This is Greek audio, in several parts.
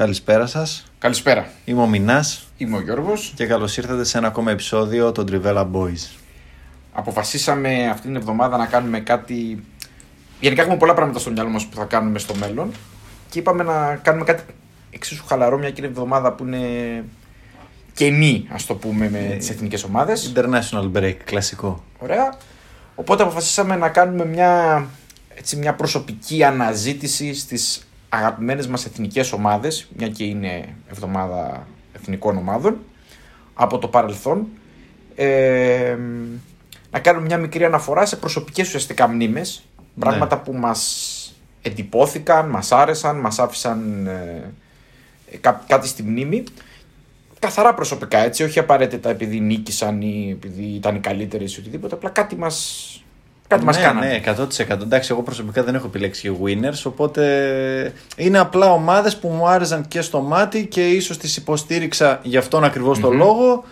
Καλησπέρα σας. Καλησπέρα. Είμαι ο Μινάς Είμαι ο Γιώργος. και καλώς ήρθατε σε ένα ακόμα επεισόδιο των Trivella Boys. Αποφασίσαμε αυτή την εβδομάδα να κάνουμε κάτι. Γενικά έχουμε πολλά πράγματα στο μυαλό μας που θα κάνουμε στο μέλλον. Και είπαμε να κάνουμε κάτι εξίσου χαλαρό μια και είναι εβδομάδα που είναι κενή, ας το πούμε, με τις εθνικές ομάδες. International break, κλασικό. Ωραία. Οπότε αποφασίσαμε να κάνουμε μια, έτσι, μια προσωπική αναζήτηση στις αγαπημένες μας εθνικές ομάδες, μια και είναι εβδομάδα εθνικών ομάδων, από το παρελθόν. Ε, να κάνουμε μια μικρή αναφορά σε προσωπικές ουσιαστικά μνήμες, πράγματα που μας εντυπώθηκαν, μας άρεσαν, μας άφησαν ε, κά- κάτι στη μνήμη. Καθαρά προσωπικά έτσι, όχι απαραίτητα επειδή νίκησαν ή επειδή ήταν οι καλύτεροι ή οτιδήποτε, απλά κάτι μας, κάτι μας ναι, κάνανε. ναι, 100%. Εντάξει, εγώ προσωπικά δεν έχω επιλέξει και winners, οπότε είναι απλά ομάδες που μου άρεσαν και στο μάτι και ίσως τις υποστήριξα γι' αυτόν ακριβώς το λόγο.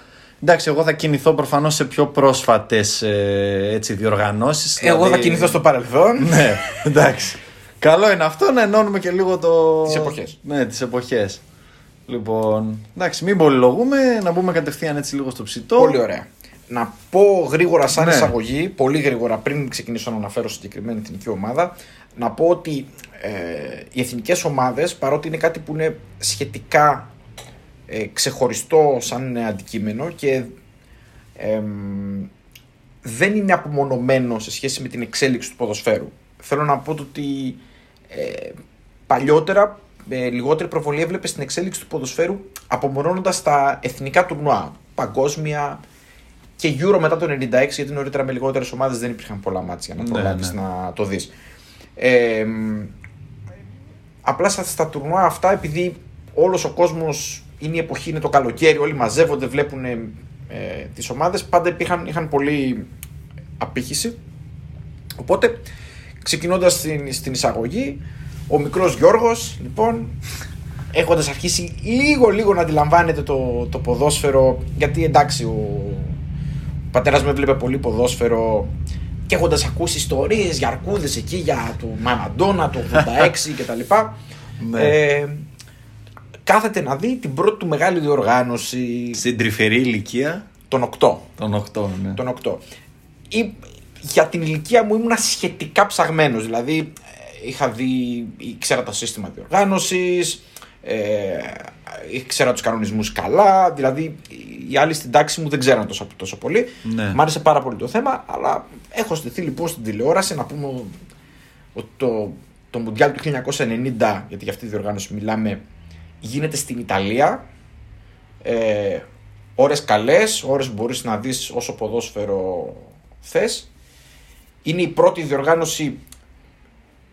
Εντάξει, εγώ θα κινηθώ προφανώς σε πιο πρόσφατες ε, έτσι, διοργανώσεις. Εγώ δηλαδή- θα κινηθώ στο παρελθόν. ναι, εντάξει. Καλό είναι αυτό να ενώνουμε και λίγο το... Τις εποχές. Ναι, τις εποχές. Λοιπόν, εντάξει, μην πολυλογούμε, να μπούμε κατευθείαν έτσι λίγο στο ψητό. Πολύ ωραία. Να πω γρήγορα σαν Ναι. εισαγωγή, πολύ γρήγορα πριν ξεκινήσω να αναφέρω συγκεκριμένη εθνική ομάδα, να πω ότι ε, οι εθνικές ομάδες, παρότι είναι κάτι που είναι σχετικά ε, ξεχωριστό σαν αντικείμενο και εμ, δεν είναι απομονωμένο σε σχέση με την εξέλιξη του ποδοσφαίρου. Θέλω να πω το ότι ε, παλιότερα με λιγότερη προβολή έβλεπες στην εξέλιξη του ποδοσφαίρου απομονώνοντας τα εθνικά τουρνουά. Παγκόσμια και Euro μετά το 96, γιατί νωρίτερα με λιγότερες ομάδες δεν υπήρχαν πολλά μάτια για να Ναι, προλάβεις ναι. να το δεις. Ε, μ, απλά στα, στα τουρνουά αυτά, επειδή όλος ο κόσμος είναι η εποχή, είναι το καλοκαίρι, όλοι μαζεύονται, βλέπουν ε, ε, τις ομάδες, πάντα υπήρχαν, είχαν πολύ απήχηση. Οπότε, ξεκινώντας στην, στην εισαγωγή, ο μικρός Γιώργος, λοιπόν, έχοντας αρχίσει λίγο λίγο να αντιλαμβάνεται το, το ποδόσφαιρο, γιατί εντάξει, ο, ο πατέρας μου έβλεπε πολύ ποδόσφαιρο και έχοντας ακούσει ιστορίες για αρκούδες εκεί, για το Μαναντόνα, το 86 κτλ. Ναι. Ε, κάθεται να δει την πρώτη του μεγάλη διοργάνωση Στην τρυφερή ηλικία; Των 8. των 8, ναι. Τον 8. Ή, για την ηλικία μου ήμουν σχετικά ψαγμένος. Δηλαδή ε, είχα δει, ήξερα το σύστημα διοργάνωσης, ε, ήξερα τους κανονισμούς καλά. Δηλαδή οι άλλοι στην τάξη μου δεν ξέραν τόσο, τόσο πολύ. Ναι. Μ' άρεσε πάρα πολύ το θέμα, αλλά έχω στηθεί λοιπόν στην τηλεόραση να πούμε ότι το, το Μουντιάλ του 1990, γιατί για αυτή τη διοργάνωση μιλάμε, γίνεται στην Ιταλία. Ε, ώρες καλές, ώρες που μπορείς να δεις όσο ποδόσφαιρο θες. Είναι η πρώτη διοργάνωση,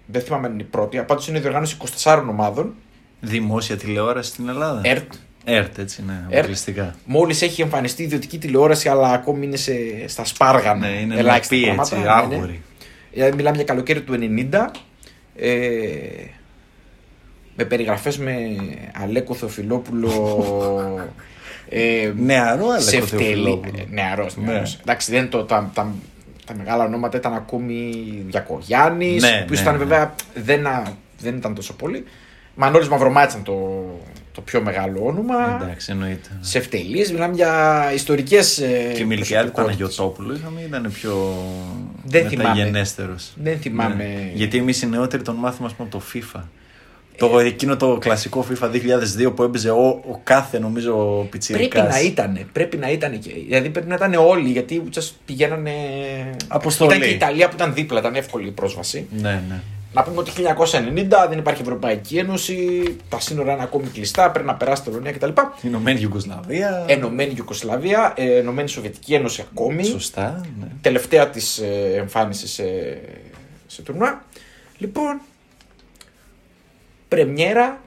δεν θυμάμαι αν είναι η πρώτη, πάντως είναι η διοργάνωση 24 ομάδων, Δημόσια τηλεόραση στην Ελλάδα. ΕΡΤ. ΕΡΤ, έτσι, ναι, ΕΡΤ. αποκλειστικά. Μόλις έχει εμφανιστεί ιδιωτική τηλεόραση, αλλά ακόμη είναι σε, στα σπάργανα. Ναι, είναι ελάχιστα λαπή, πράγματα. έτσι, Ναι, ναι. άγουρη. Δηλαδή μιλάμε για καλοκαίρι του 90 ε, με περιγραφές με Αλέκο Θεοφιλόπουλο ε, Νεαρό Αλέκο Σεφτέλη. Θεοφιλόπουλο. Ε, Νεαρός, Ναι. νεαρός. Εντάξει, δεν το, τα, τα, τα μεγάλα ονόματα ήταν ακόμη Διακογιάννης, Ναι, που ναι, ήταν ναι. βέβαια δεν, α- δεν ήταν τόσο πολύ. Μανώλης Μαυρομάτης ήταν το, το πιο μεγάλο όνομα. Εντάξει, εννοείται. Σεφτελής, μιλάμε για ιστορικές ε, Και Μιλκιάδη προσωπικότητες. Παναγιοτόπουλο είχαμε, ήταν πιο Δεν θυμάμαι. μεταγενέστερος. Δεν θυμάμαι. Ναι. Γιατί εμείς οι νεότεροι τον μάθαμε ας πούμε, από το FIFA. Το, εκείνο το κλασικό FIFA 2002 που έπαιζε ο, ο κάθε νομίζω πιτσιρικάς. Πρέπει να ήταν. Πρέπει να ήταν και. Δηλαδή πρέπει να ήταν όλοι γιατί just πηγαίνανε. Αποστολή. Ήταν και η Ιταλία που ήταν δίπλα, ήταν εύκολη η πρόσβαση. Ναι, ναι. Να πούμε ότι 1990 δεν υπάρχει Ευρωπαϊκή Ένωση, τα σύνορα είναι ακόμη κλειστά, πρέπει να περάσει τελωνία κτλ. Ηνωμένη Ιουγκοσλαβία. Ενωμένη Ιουκοσλαβία, ε, Ενωμένη Σοβιετική Ένωση ακόμη. Σωστά. Ναι. Τελευταία της ε, εμφάνισης σε, σε τουρνουά. Λοιπόν, πρεμιέρα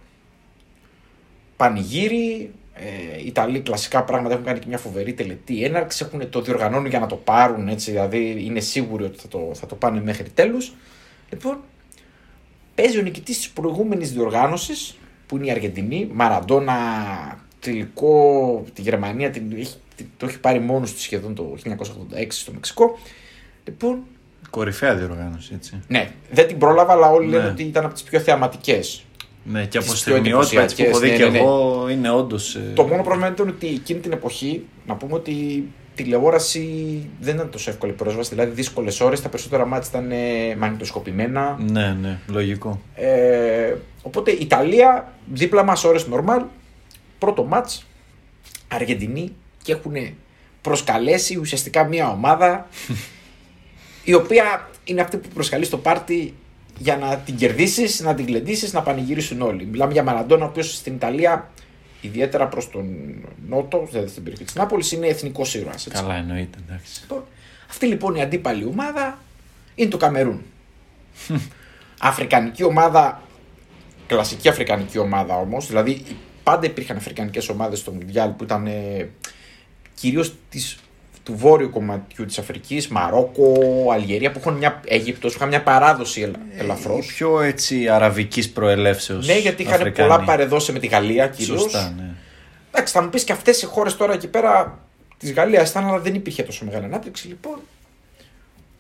πανηγύρι. Ε, οι Ιταλοί κλασικά πράγματα έχουν κάνει και μια φοβερή τελετή έναρξη. Έχουν το διοργανώνουν για να το πάρουν έτσι, δηλαδή είναι σίγουροι ότι θα το, θα το πάνε μέχρι τέλους. Λοιπόν, παίζει ο νικητής της προηγούμενης διοργάνωσης που είναι η Αργεντινή. Μαραντόνα τελικό τη Γερμανία την, έχει, το έχει πάρει μόνος του σχεδόν το 1986 στο Μεξικό. Λοιπόν, Κορυφαία διοργάνωση, έτσι. ναι, δεν την πρόλαβα, αλλά όλοι Ναι. λένε ότι ήταν από τις πιο θεαματικές. Ναι, και από Τις πιο στιγμιότητα έτσι που έχω δει εντυπωσιακές, και ναι, ναι, εγώ είναι όντως. Το μόνο πρόβλημα ήταν ότι εκείνη την εποχή, να πούμε ότι η τηλεόραση δεν ήταν τόσο εύκολη πρόσβαση. Δηλαδή, δύσκολες ώρες, τα περισσότερα μάτια ήταν ε, μαγνητοσκοπημένα. Ναι, ναι, λογικό. Ε, οπότε Ιταλία, δίπλα μας ώρες normal. Πρώτο μάτς, Αργεντινή και έχουν προσκαλέσει ουσιαστικά μια ομάδα η οποία είναι αυτή που προσκαλεί στο πάρτι για να την κερδίσεις, να την γλεντήσει, να πανηγυρίσουν όλοι. Μιλάμε για Μαραντόνα, ο οποίος στην Ιταλία, ιδιαίτερα προς τον Νότο, δηλαδή στην περιοχή της Νάπολης, είναι εθνικός ήρωας. Καλά, εννοείται, εντάξει. Αυτή λοιπόν η αντίπαλη ομάδα είναι το Καμερούν. Αφρικανική ομάδα, κλασική αφρικανική ομάδα όμως, δηλαδή πάντα υπήρχαν αφρικανικές ομάδες στο Μουντιάλ που ήταν ε, κυρίως της, του βόρειου κομματιού της Αφρικής, Μαρόκο, Αλγερία που έχουν μια, Αίγυπτος, που είχαν μια παράδοση ελα, ελαφρώς. Η πιο έτσι αραβικής προελεύσεως. Ναι, γιατί είχαν πολλά παρεδώσει με τη Γαλλία κυρίως. Σωστά, ναι. Εντάξει, θα μου πεις και αυτές οι χώρες τώρα εκεί πέρα της Γαλλίας ήταν, αλλά δεν υπήρχε τόσο μεγάλη ανάπτυξη. Λοιπόν,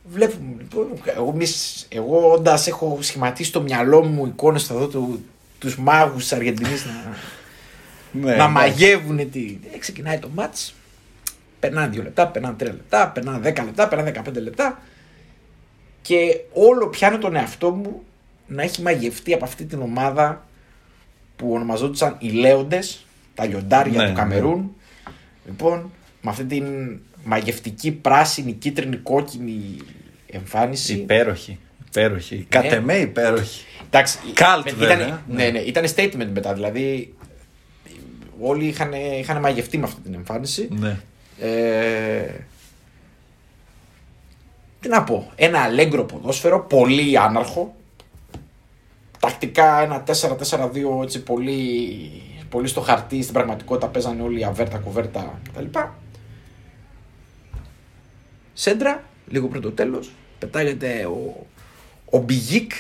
βλέπουμε. Λοιπόν, εγώ, εμείς- εγώ όντας έχω σχηματίσει στο μυαλό μου εικόνες θα δω του, τους μάγους της Αργεντινής να, ναι να ναι. μαγεύουν. Τι... Ε, ξεκινάει το μάτς. Περνάνε 2 λεπτά, περνάνε 3 λεπτά, περνάνε 10 λεπτά, περνάνε 15 λεπτά. Και όλο πιάνω τον εαυτό μου να έχει μαγευτεί από αυτή την ομάδα που ονομαζόντουσαν οι Λέοντες, τα λιοντάρια Ναι, του ναι. Καμερούν. Λοιπόν, με αυτή την μαγευτική πράσινη, κίτρινη, κόκκινη εμφάνιση. Υπέροχη. Υπέροχη. Κατ' εμέ υπέροχη. Εντάξει, Cult, ήταν, βέβαια. ναι, ναι, ήταν statement μετά. Δηλαδή, όλοι είχαν, είχαν μαγευτεί με αυτή την εμφάνιση. Ναι. Ε, τι να πω, ένα αλέγκρο ποδόσφαιρο, πολύ άναρχο. Τακτικά ένα 4-4-2 έτσι πολύ, πολύ στο χαρτί, στην πραγματικότητα παίζανε όλοι αβέρτα, κουβέρτα κτλ. Σέντρα, λίγο πριν το τέλος, πετάγεται ο, ο Μπιγίκ,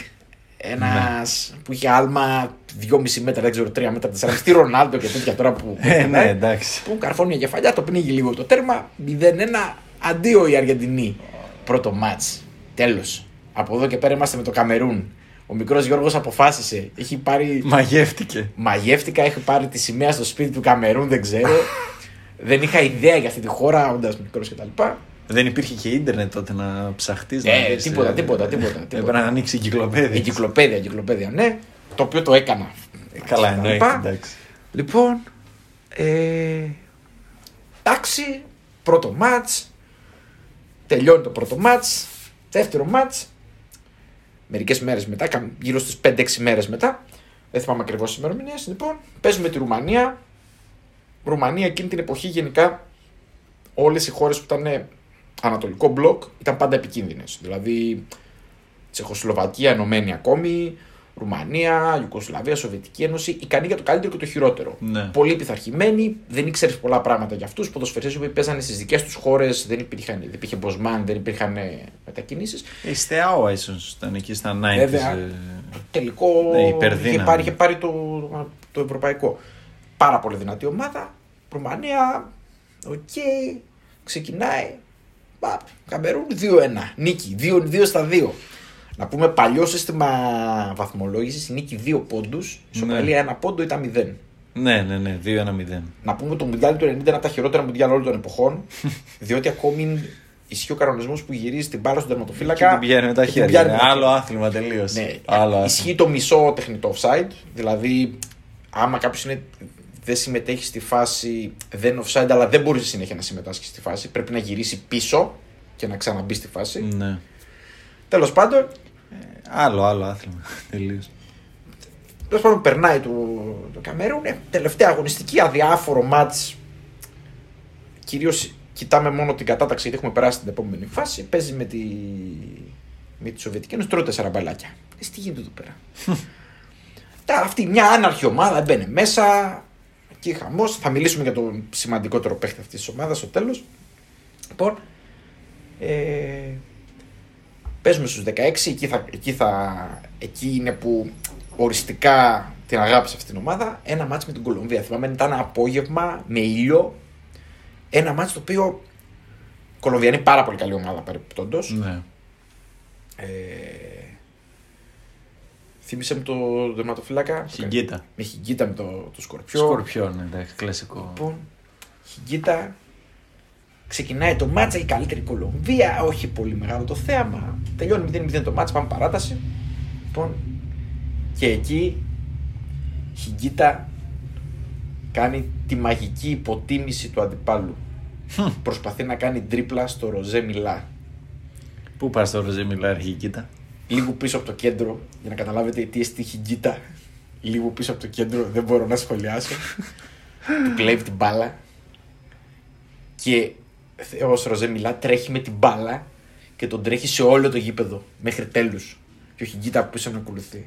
ένας που είχε άλμα 2,5 μέτρα, δεν ξέρω 3 μέτρα, 4 τι Ρονάλντο και τέτοια τώρα που... Ε, ναι, εντάξει. που καρφώνει μια κεφαλιά, το πνίγει λίγο το τέρμα. 0-1, αντίο η Αργεντινή. Πρώτο μάτς. Τέλος. Από εδώ και πέρα είμαστε με το Καμερούν. Ο μικρός Γιώργος αποφάσισε. Έχει πάρει. Μαγεύτηκε. Μαγεύτηκα, έχει πάρει τη σημαία στο σπίτι του Καμερούν, δεν ξέρω. δεν είχα ιδέα για αυτή τη χώρα, όντας μικρός κτλ. Δεν υπήρχε και ίντερνετ τότε να ψαχτείς. Ε, τίποτα, τίποτα, τίποτα, τίποτα. Έπρεπε να ανοίξει εγκυκλοπαίδεια. Εγκυκλοπαίδεια, εγκυκλοπαίδεια, ναι. Το οποίο το έκανα. Ε, Καλά, Κτλ. εννοείται. Εντάξει. Λοιπόν, ε, εντάξει, πρώτο μάτς, τελειώνει το πρώτο μάτς, δεύτερο μάτς, μερικές μέρες μετά, κα- γύρω στις 5-6 μέρες μετά, δεν θυμάμαι ακριβώς τις ημερομηνίες, λοιπόν, παίζουμε τη Ρουμανία, Ρουμανία εκείνη την εποχή γενικά όλες οι χώρες που ήταν ανατολικό μπλοκ ήταν πάντα επικίνδυνες, δηλαδή Τσεχοσλοβακία ενωμένη ακόμη, Ρουμανία, Ιουκοσλαβία, Σοβιετική Ένωση, ικανοί για το καλύτερο και το χειρότερο. Ναι. Πολύ πειθαρχημένοι, δεν ήξερε πολλά πράγματα για αυτούς. Ποδοσφαιριστές που παίζανε στις δικές τους χώρες, δεν, υπήρχαν, δεν υπήρχε Μποσμάν, δεν υπήρχαν μετακινήσεις. Η Στεάουα ίσως ήταν εκεί στα 90s. Βέβαια. ε, Τελικό Ναι, υπερδύναμη. είχε πάρει, είχε πάρει το, το ευρωπαϊκό. Πάρα πολύ δυνατή ομάδα. Ρουμανία, οκ, ξεκινάει. Παπ, Καμερούν 2-1. Νίκη, 2, στα 2. Να πούμε παλιό σύστημα βαθμολόγησης, η νίκη 2 πόντους, ισοπαλία 1 πόντο ήταν 0. Ναι, ναι, ναι, 2-1-0. Να πούμε το Μουντιάλ του 90 είναι από τα χειρότερα Μουντιάλ όλων των εποχών, διότι ακόμη ισχύει ο κανονισμός που γυρίζει την μπάλα στον Και τερματοφύλακα. την πηγαίνει με τα και την χέρια. πιάνει με τα Άλλο άθλημα τελείως. ναι, Άλλο άθλημα. ισχύει το μισό τεχνητό offside. Δηλαδή, άμα κάποιος δεν συμμετέχει στη φάση, δεν είναι offside, αλλά δεν μπορεί συνέχεια να συμμετάσχει στη φάση. Πρέπει να γυρίσει πίσω και να ξαναμπεί στη φάση. Ναι. Τέλος πάντων, Άλλο, άλλο άθλημα. Τελείως. τέλος πάντων περνάει το, το Καμερούν. Ε, τελευταία αγωνιστική, αδιάφορο μάτς. Κυρίως κοιτάμε μόνο την κατάταξη γιατί έχουμε περάσει την επόμενη φάση. Παίζει με τη, με τη Σοβιετική Ένωση, τρώει τέσσερα μπαλάκια. Ε, τι γίνεται εδώ πέρα; Τα, αυτή μια άναρχη ομάδα μπαίνει μέσα. Εκεί χαμός. Θα μιλήσουμε για τον σημαντικότερο παίχτη αυτής της ομάδας στο τέλος. Λοιπόν, ε, παίζουμε στους 16, εκεί, θα, εκεί, θα, εκεί είναι που οριστικά την αγάπησα αυτή την ομάδα. Ένα μάτς με την Κολομβία. Θυμάμαι ήταν ένα απόγευμα με ήλιο. Ένα μάτς το οποίο η Κολομβία είναι πάρα πολύ καλή ομάδα παρεπιπτόντως. Ναι. Ε, θύμισε μου το δερματοφύλακα. Χιγκίτα. Με χιγκίτα με το, το σκορπιό. Σκορπιό, ναι, εντάξει, κλασικό. Λοιπόν, χιγκίτα. Ξεκινάει το μάτσα, η καλύτερη Κολομβία. Όχι πολύ μεγάλο το θέαμα. Τελειώνει 0-0 το μάτσα, πάμε παράταση. Λοιπόν, και εκεί Χιγκίτα κάνει τη μαγική υποτίμηση του αντιπάλου. Προσπαθεί να κάνει τρίπλα στο Ροζέ Μιλά. Πού πας στο Ροζέ Μιλά, Χιγκίτα. Λίγο πίσω από το κέντρο, για να καταλάβετε τι εστί Χιγκίτα. Λίγο πίσω από το κέντρο, δεν μπορώ να σχολιάσω. του κλέβει την μπάλα. Και ο Ροζέ Μιλά τρέχει με την μπάλα και τον τρέχει σε όλο το γήπεδο μέχρι τέλους. Και ο Χιγκίτα από πίσω να ακολουθεί.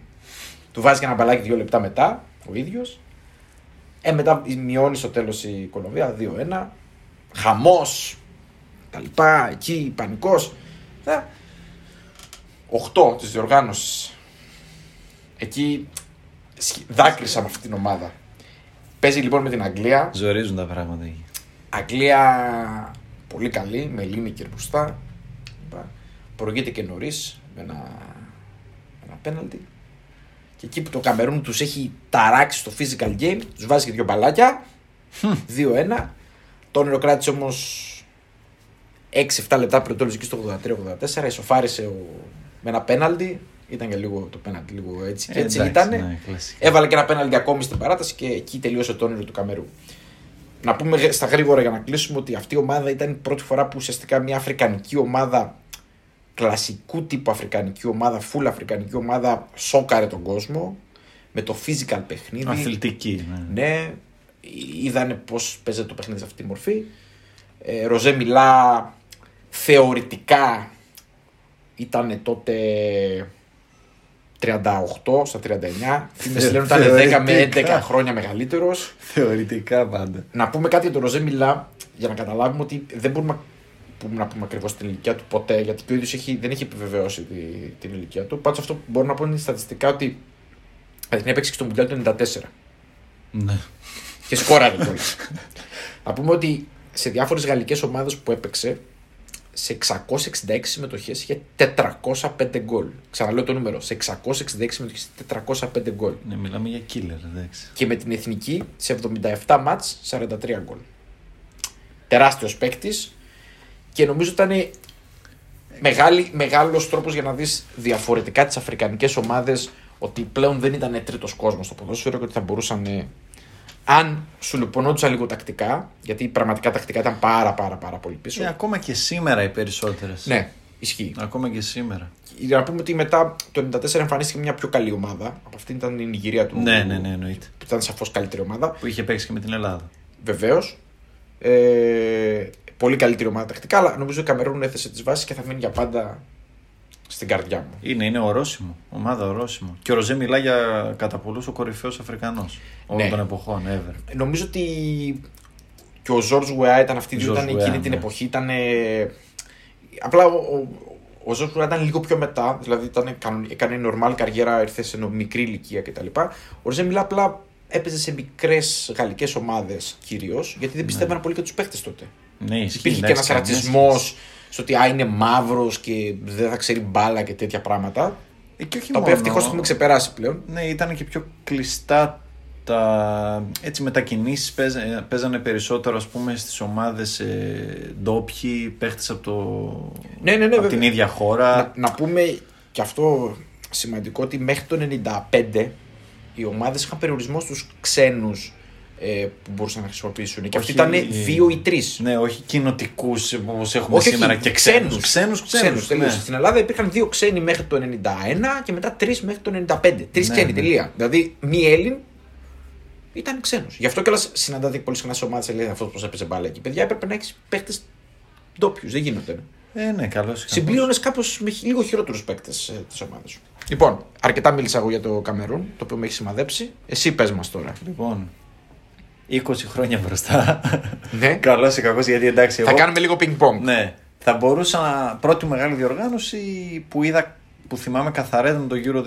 Του βάζει και ένα μπαλάκι δύο λεπτά μετά ο ίδιος. Ε, μετά μειώνει στο τέλος η Κολομβία 2-1. Χαμός. Τα λοιπά. Εκεί πανικός. 8 της διοργάνωσης. Εκεί δάκρυσα με αυτή την ομάδα. Παίζει λοιπόν με την Αγγλία. Ζορίζουν τα πράγματα εκεί. Αγγλία πολύ καλή, με λίμη και μπροστά. Προηγείται και νωρίς με ένα, ένα πέναλτι. Και εκεί που το Καμερούν τους έχει ταράξει στο physical game, τους βάζει και δύο μπαλάκια. 2-1. Το όνειρο κράτησε όμως 6-7 λεπτά πριν το εκεί στο 83-84. Ισοφάρισε ο... με ένα πέναλτι. Ήταν και λίγο το πέναλτι, λίγο έτσι. Και έτσι Ε, Εντάξει, ήταν. ναι, κλασικά. Έβαλε και ένα πέναλτι ακόμη στην παράταση και εκεί τελείωσε το όνειρο του Καμερού. Να πούμε γε- στα γρήγορα για να κλείσουμε ότι αυτή η ομάδα ήταν η πρώτη φορά που ουσιαστικά μια αφρικανική ομάδα, κλασικού τύπου αφρικανική ομάδα, full αφρικανική ομάδα, σόκαρε τον κόσμο με το physical παιχνίδι. Αθλητική. Ναι. Ναι, είδανε πώς παίζεται το παιχνίδι σε αυτή τη μορφή. Ε, Ροζέ Μιλά θεωρητικά ήταν τότε 38 στα 39. Φήμες λένε ότι ήταν 10 με 11 Θεωρητικά. χρόνια μεγαλύτερος. Θεωρητικά πάντα. Να πούμε κάτι για τον Ροζέ Μιλά για να καταλάβουμε ότι δεν μπορούμε να- να πούμε ακριβώς την ηλικία του ποτέ, γιατί και ο ίδιος έχει, δεν έχει επιβεβαιώσει τη, την ηλικία του. Πάντως αυτό που μπορώ να πω είναι στατιστικά ότι την έπαιξε και στο Μουντιάλ του 94. Ναι. Και σκόραρε κιόλα. Να πούμε ότι σε διάφορες γαλλικές ομάδες που έπαιξε, σε 666 συμμετοχές είχε 405 γκολ. Ξαναλέω το νούμερο. Σε 666 συμμετοχές 405 γκολ. ναι, μιλάμε για killer, εντάξει. Και με την εθνική σε 77 μάτς 43 γκολ. Τεράστιος παίκτης και νομίζω ήταν μεγάλη, μεγάλος τρόπος για να δεις διαφορετικά τις αφρικανικές ομάδες ότι πλέον δεν ήταν τρίτος κόσμος στο ποδόσφαιρο και ότι θα μπορούσαν ε, αν σου λιπονόντουσαν λίγο τακτικά γιατί πραγματικά τακτικά ήταν πάρα πάρα πάρα πολύ πίσω Ε, ακόμα και σήμερα οι περισσότερες. ναι ισχύει Ακόμα και σήμερα. για να πούμε ότι μετά το 94 εμφανίστηκε μια πιο καλή ομάδα από αυτήν ήταν η Νιγηρία του Ναι, ναι, ναι, εννοείται. που ήταν σαφώς καλύτερη ομάδα Που είχε παίξει και με την Ελλάδα. Βεβαίως. Ε, πολύ καλύτερη ομάδα τακτικά, αλλά νομίζω η Καμερούν έθεσε τις βάσεις και θα μείνει για πάντα στην καρδιά μου. Είναι, είναι ορόσημο. Ομάδα ορόσημο. Και ο Ροζέ μιλάει για κατά πολλούς ο κορυφαίος Αφρικανός. Όλων Ναι. των εποχών, ever. Νομίζω ότι και ο Ζορζ Γουεά ήταν αυτή, George ήταν Weah, εκείνη την ναι. εποχή. Ήταν, ε, απλά ο, ο, ο Ζορζ Γουεά ήταν λίγο πιο μετά, δηλαδή ήταν, κανον- έκανε normal καριέρα, ήρθε σε νο- μικρή ηλικία κτλ. Ο Ροζέ Μιλά απλά έπαιζε σε μικρές γαλλικές ομάδες κυρίως, γιατί δεν πιστεύαν πολύ και τους παίχτες τότε. Ναι, ισχύει. Υπήρχε και εντάξει, ένας καμία ρατσισμός σχέση. Στο ότι α, είναι μαύρος και δεν θα ξέρει μπάλα και τέτοια πράγματα. Ε, και όχι Τα οποία μόνο- ευτυχώς έχουμε ξεπεράσει πλέον. Ναι, ήταν και πιο κλειστά τα έτσι μετακινήσεις παίζανε, παίζανε περισσότερο ας πούμε στις ομάδες ε, ντόπιοι παίχτες από, το, Ναι, ναι, ναι, από βέβαια. την ίδια χώρα Να, να πούμε και αυτό σημαντικό ότι μέχρι το 95 οι ομάδες είχαν περιορισμό στους ξένους ε, που μπορούσαν να χρησιμοποιήσουν. Και αυτοί Όχι- ήταν δύο ή τρεις. ναι, όχι κοινοτικούς όπως έχουμε σήμερα και ξένους ξένους, ξένους, ναι. τελείως. Στην Ελλάδα υπήρχαν δύο ξένοι μέχρι το 91 και μετά τρεις μέχρι το 95. Τρεις Ναι, ξένοι, ναι. τελεία. Δηλαδή, μη Έλλην ήταν ξένο. Γι' αυτό κιόλας συναντάτε πολύ συχνά σε ομάδες λέει αυτός πώς έπαιζε μπάλα εκεί. Παιδιά έπρεπε να έχεις παίχτε ντόπιους. Δεν γίνονται. ε, ναι, καλώς Συμπλήρωνες κάπως με χι- λίγο χειρότερους παίκτες της ομάδας σου. Λοιπόν, αρκετά μίλησα εγώ για το Καμερούν, το οποίο με έχει σημαδέψει. Εσύ πες μας τώρα. λοιπόν 20 χρόνια μπροστά. Ναι. Καλός ή κακός, γιατί εντάξει. Θα εγώ... κάνουμε λίγο ping-pong. Ναι. Θα μπορούσα να. Πρώτη μεγάλη διοργάνωση που είδα που θυμάμαι καθαρά ήταν το Euro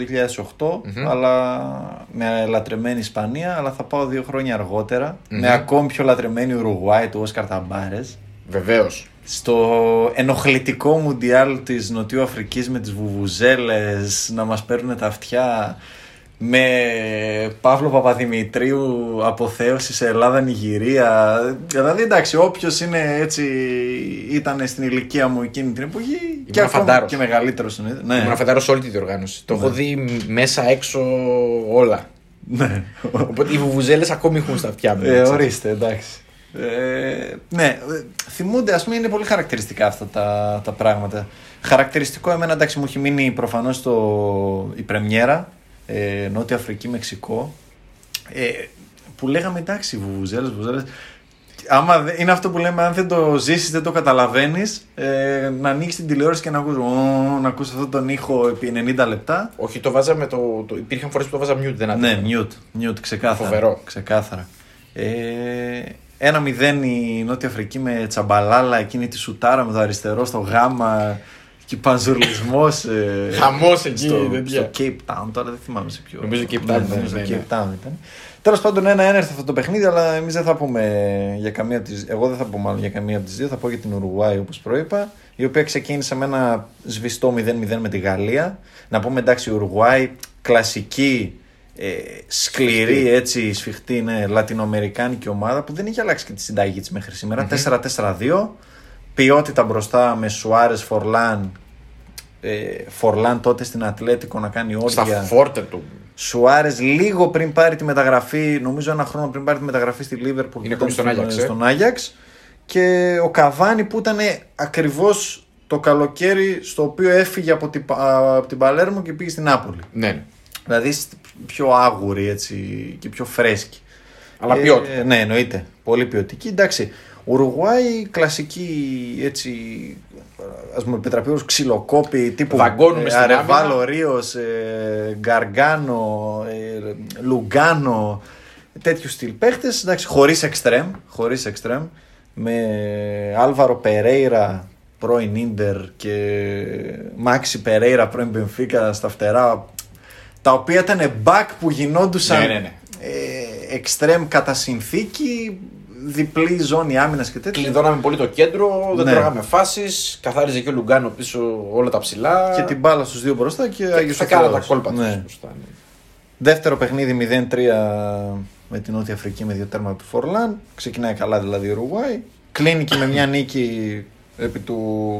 2008, αλλά με λατρεμένη Ισπανία, αλλά θα πάω δύο χρόνια αργότερα, με ακόμη πιο λατρεμένη Ουρουγουάη του Όσκαρ Ταμπάρες. Βεβαίως. Στο ενοχλητικό μουντιάλ της Νοτιού Αφρικής με τις βουβουζέλες να μας παίρνουν τα αυτιά με Παύλο Παπαδημητρίου αποθέωση σε Ελλάδα-Νιγηρία. Δηλαδή εντάξει, όποιος είναι έτσι, ήταν στην ηλικία μου εκείνη την εποχή και ακόμα φαντάρος. και μεγαλύτερος. Ναι. Ήμουν αφεντάρο σε όλη τη διοργάνωση. Το έχω δει μέσα έξω όλα. ναι. Οπότε οι βουβουζέλες ακόμη έχουν στα αυτιά μου. Ε, ορίστε, εντάξει. Ε, ναι, ε, θυμούνται, ας πούμε, είναι πολύ χαρακτηριστικά αυτά τα, τα πράγματα. Χαρακτηριστικό εμένα, εντάξει, μου έχει μείνει προφανώς η πρεμιέρα ε, Νότια Αφρική, Μεξικό. Ε, που λέγαμε εντάξει, βουβουζέλες, βουβουζέλες. Άμα δε- είναι αυτό που λέμε, αν δεν το ζήσεις, δεν το καταλαβαίνεις, ε, να ανοίξεις την τηλεόραση και να ακούς, «Ω», να ακούσει αυτόν τον ήχο επί 90 λεπτά. Όχι, το βάζαμε. Το, το, υπήρχαν φορές που το βάζα mute, δεν άκουγα. Ναι, mute, mute, ξεκάθαρα. Φοβερό. Ξεκάθαρα. Ε, ένα μηδέν η Νότια Αφρική με τσαμπαλάλα, εκείνη τη σουτάρα με το αριστερό στο γάμα και πανζουρλισμός. Ε, Χαμός εκεί, στο, τέτοια. στο Cape Town, τώρα δεν θυμάμαι σε ποιο. Νομίζω Cape Town Ναι, ήταν, νομίζω ναι, ναι. Cape Town ήταν. Τέλος πάντων, ένα-ένα ήρθε αυτό το παιχνίδι, αλλά εμείς δεν θα πούμε για καμία από τις... Εγώ δεν θα πω μάλλον για καμία από τις δύο, θα πω για την Ουρουγουάη όπως προείπα, η οποία ξεκίνησε με ένα σβηστό 0-0 με τη Γαλλία. Να πούμε εντάξει, η Ουρουγουάη κλασική, ε, σκληρή, έτσι, σφιχτή, ναι, λατινοαμερικάνικη ομάδα που δεν είχε αλλάξει και τη συνταγή της μέχρι σήμερα. 4-4-2. Ποιότητα μπροστά με Σουάρες, Φορλάν. Ε, Φορλάν τότε στην Ατλέτικο να κάνει Στα όρια. φόρτε του. Σουάρες λίγο πριν πάρει τη μεταγραφή, νομίζω ένα χρόνο πριν πάρει τη μεταγραφή στη Λίβερπουλ. Είναι που ακόμη ήταν στον Άγιαξ, ε. Στον Άγιαξ. Και ο Καβάνη που ήταν ακριβώς το καλοκαίρι στο οποίο έφυγε από την, Πα- από την Παλέρμο και πήγε στην Νάπολη. Ναι, ναι. Δηλαδή σ- πιο άγουρη έτσι και πιο φρέσκη. Αλλά ποιότητα. Ε, ναι, εννοείται. Πολύ ποιοτική. Εντάξει. Ουρουγουάη, κλασική έτσι. Α πούμε, πετραπέου ξυλοκόπη τύπου Δαγκώνουμε στην Αρεβάλο άμυνα. Ρίος, ε, Γκαργκάνο, ε, Λουγκάνο. Τέτοιου στυλ παίχτες. Χωρίς εξτρέμ. Χωρίς εξτρέμ. Με Άλβαρο Περέιρα, πρώην Ίντερ και Μάξι Περέιρα, πρώην Μπενφίκα στα φτερά. Τα οποία ήταν back που γινόντουσαν Ναι, ναι, ναι. ε, extreme κατά συνθήκη, διπλή ζώνη άμυνας και τέτοια. Κλειδώναμε πολύ το κέντρο, δεν Ναι. τρώγαμε φάσεις. Καθάριζε και ο Λουγκάνο πίσω όλα τα ψηλά. Και την μπάλα στους δύο μπροστά και, και Άγιος θα ο κάνανε τα Θεός. κόλπα Ναι. του. μπροστά, ναι. Δεύτερο παιχνίδι 0-3 με την Νότια Αφρική με δύο τέρματα του Φορλάν. Ξεκινάει καλά δηλαδή η Ουρουγουάη. Κλείνει και με μια νίκη επί του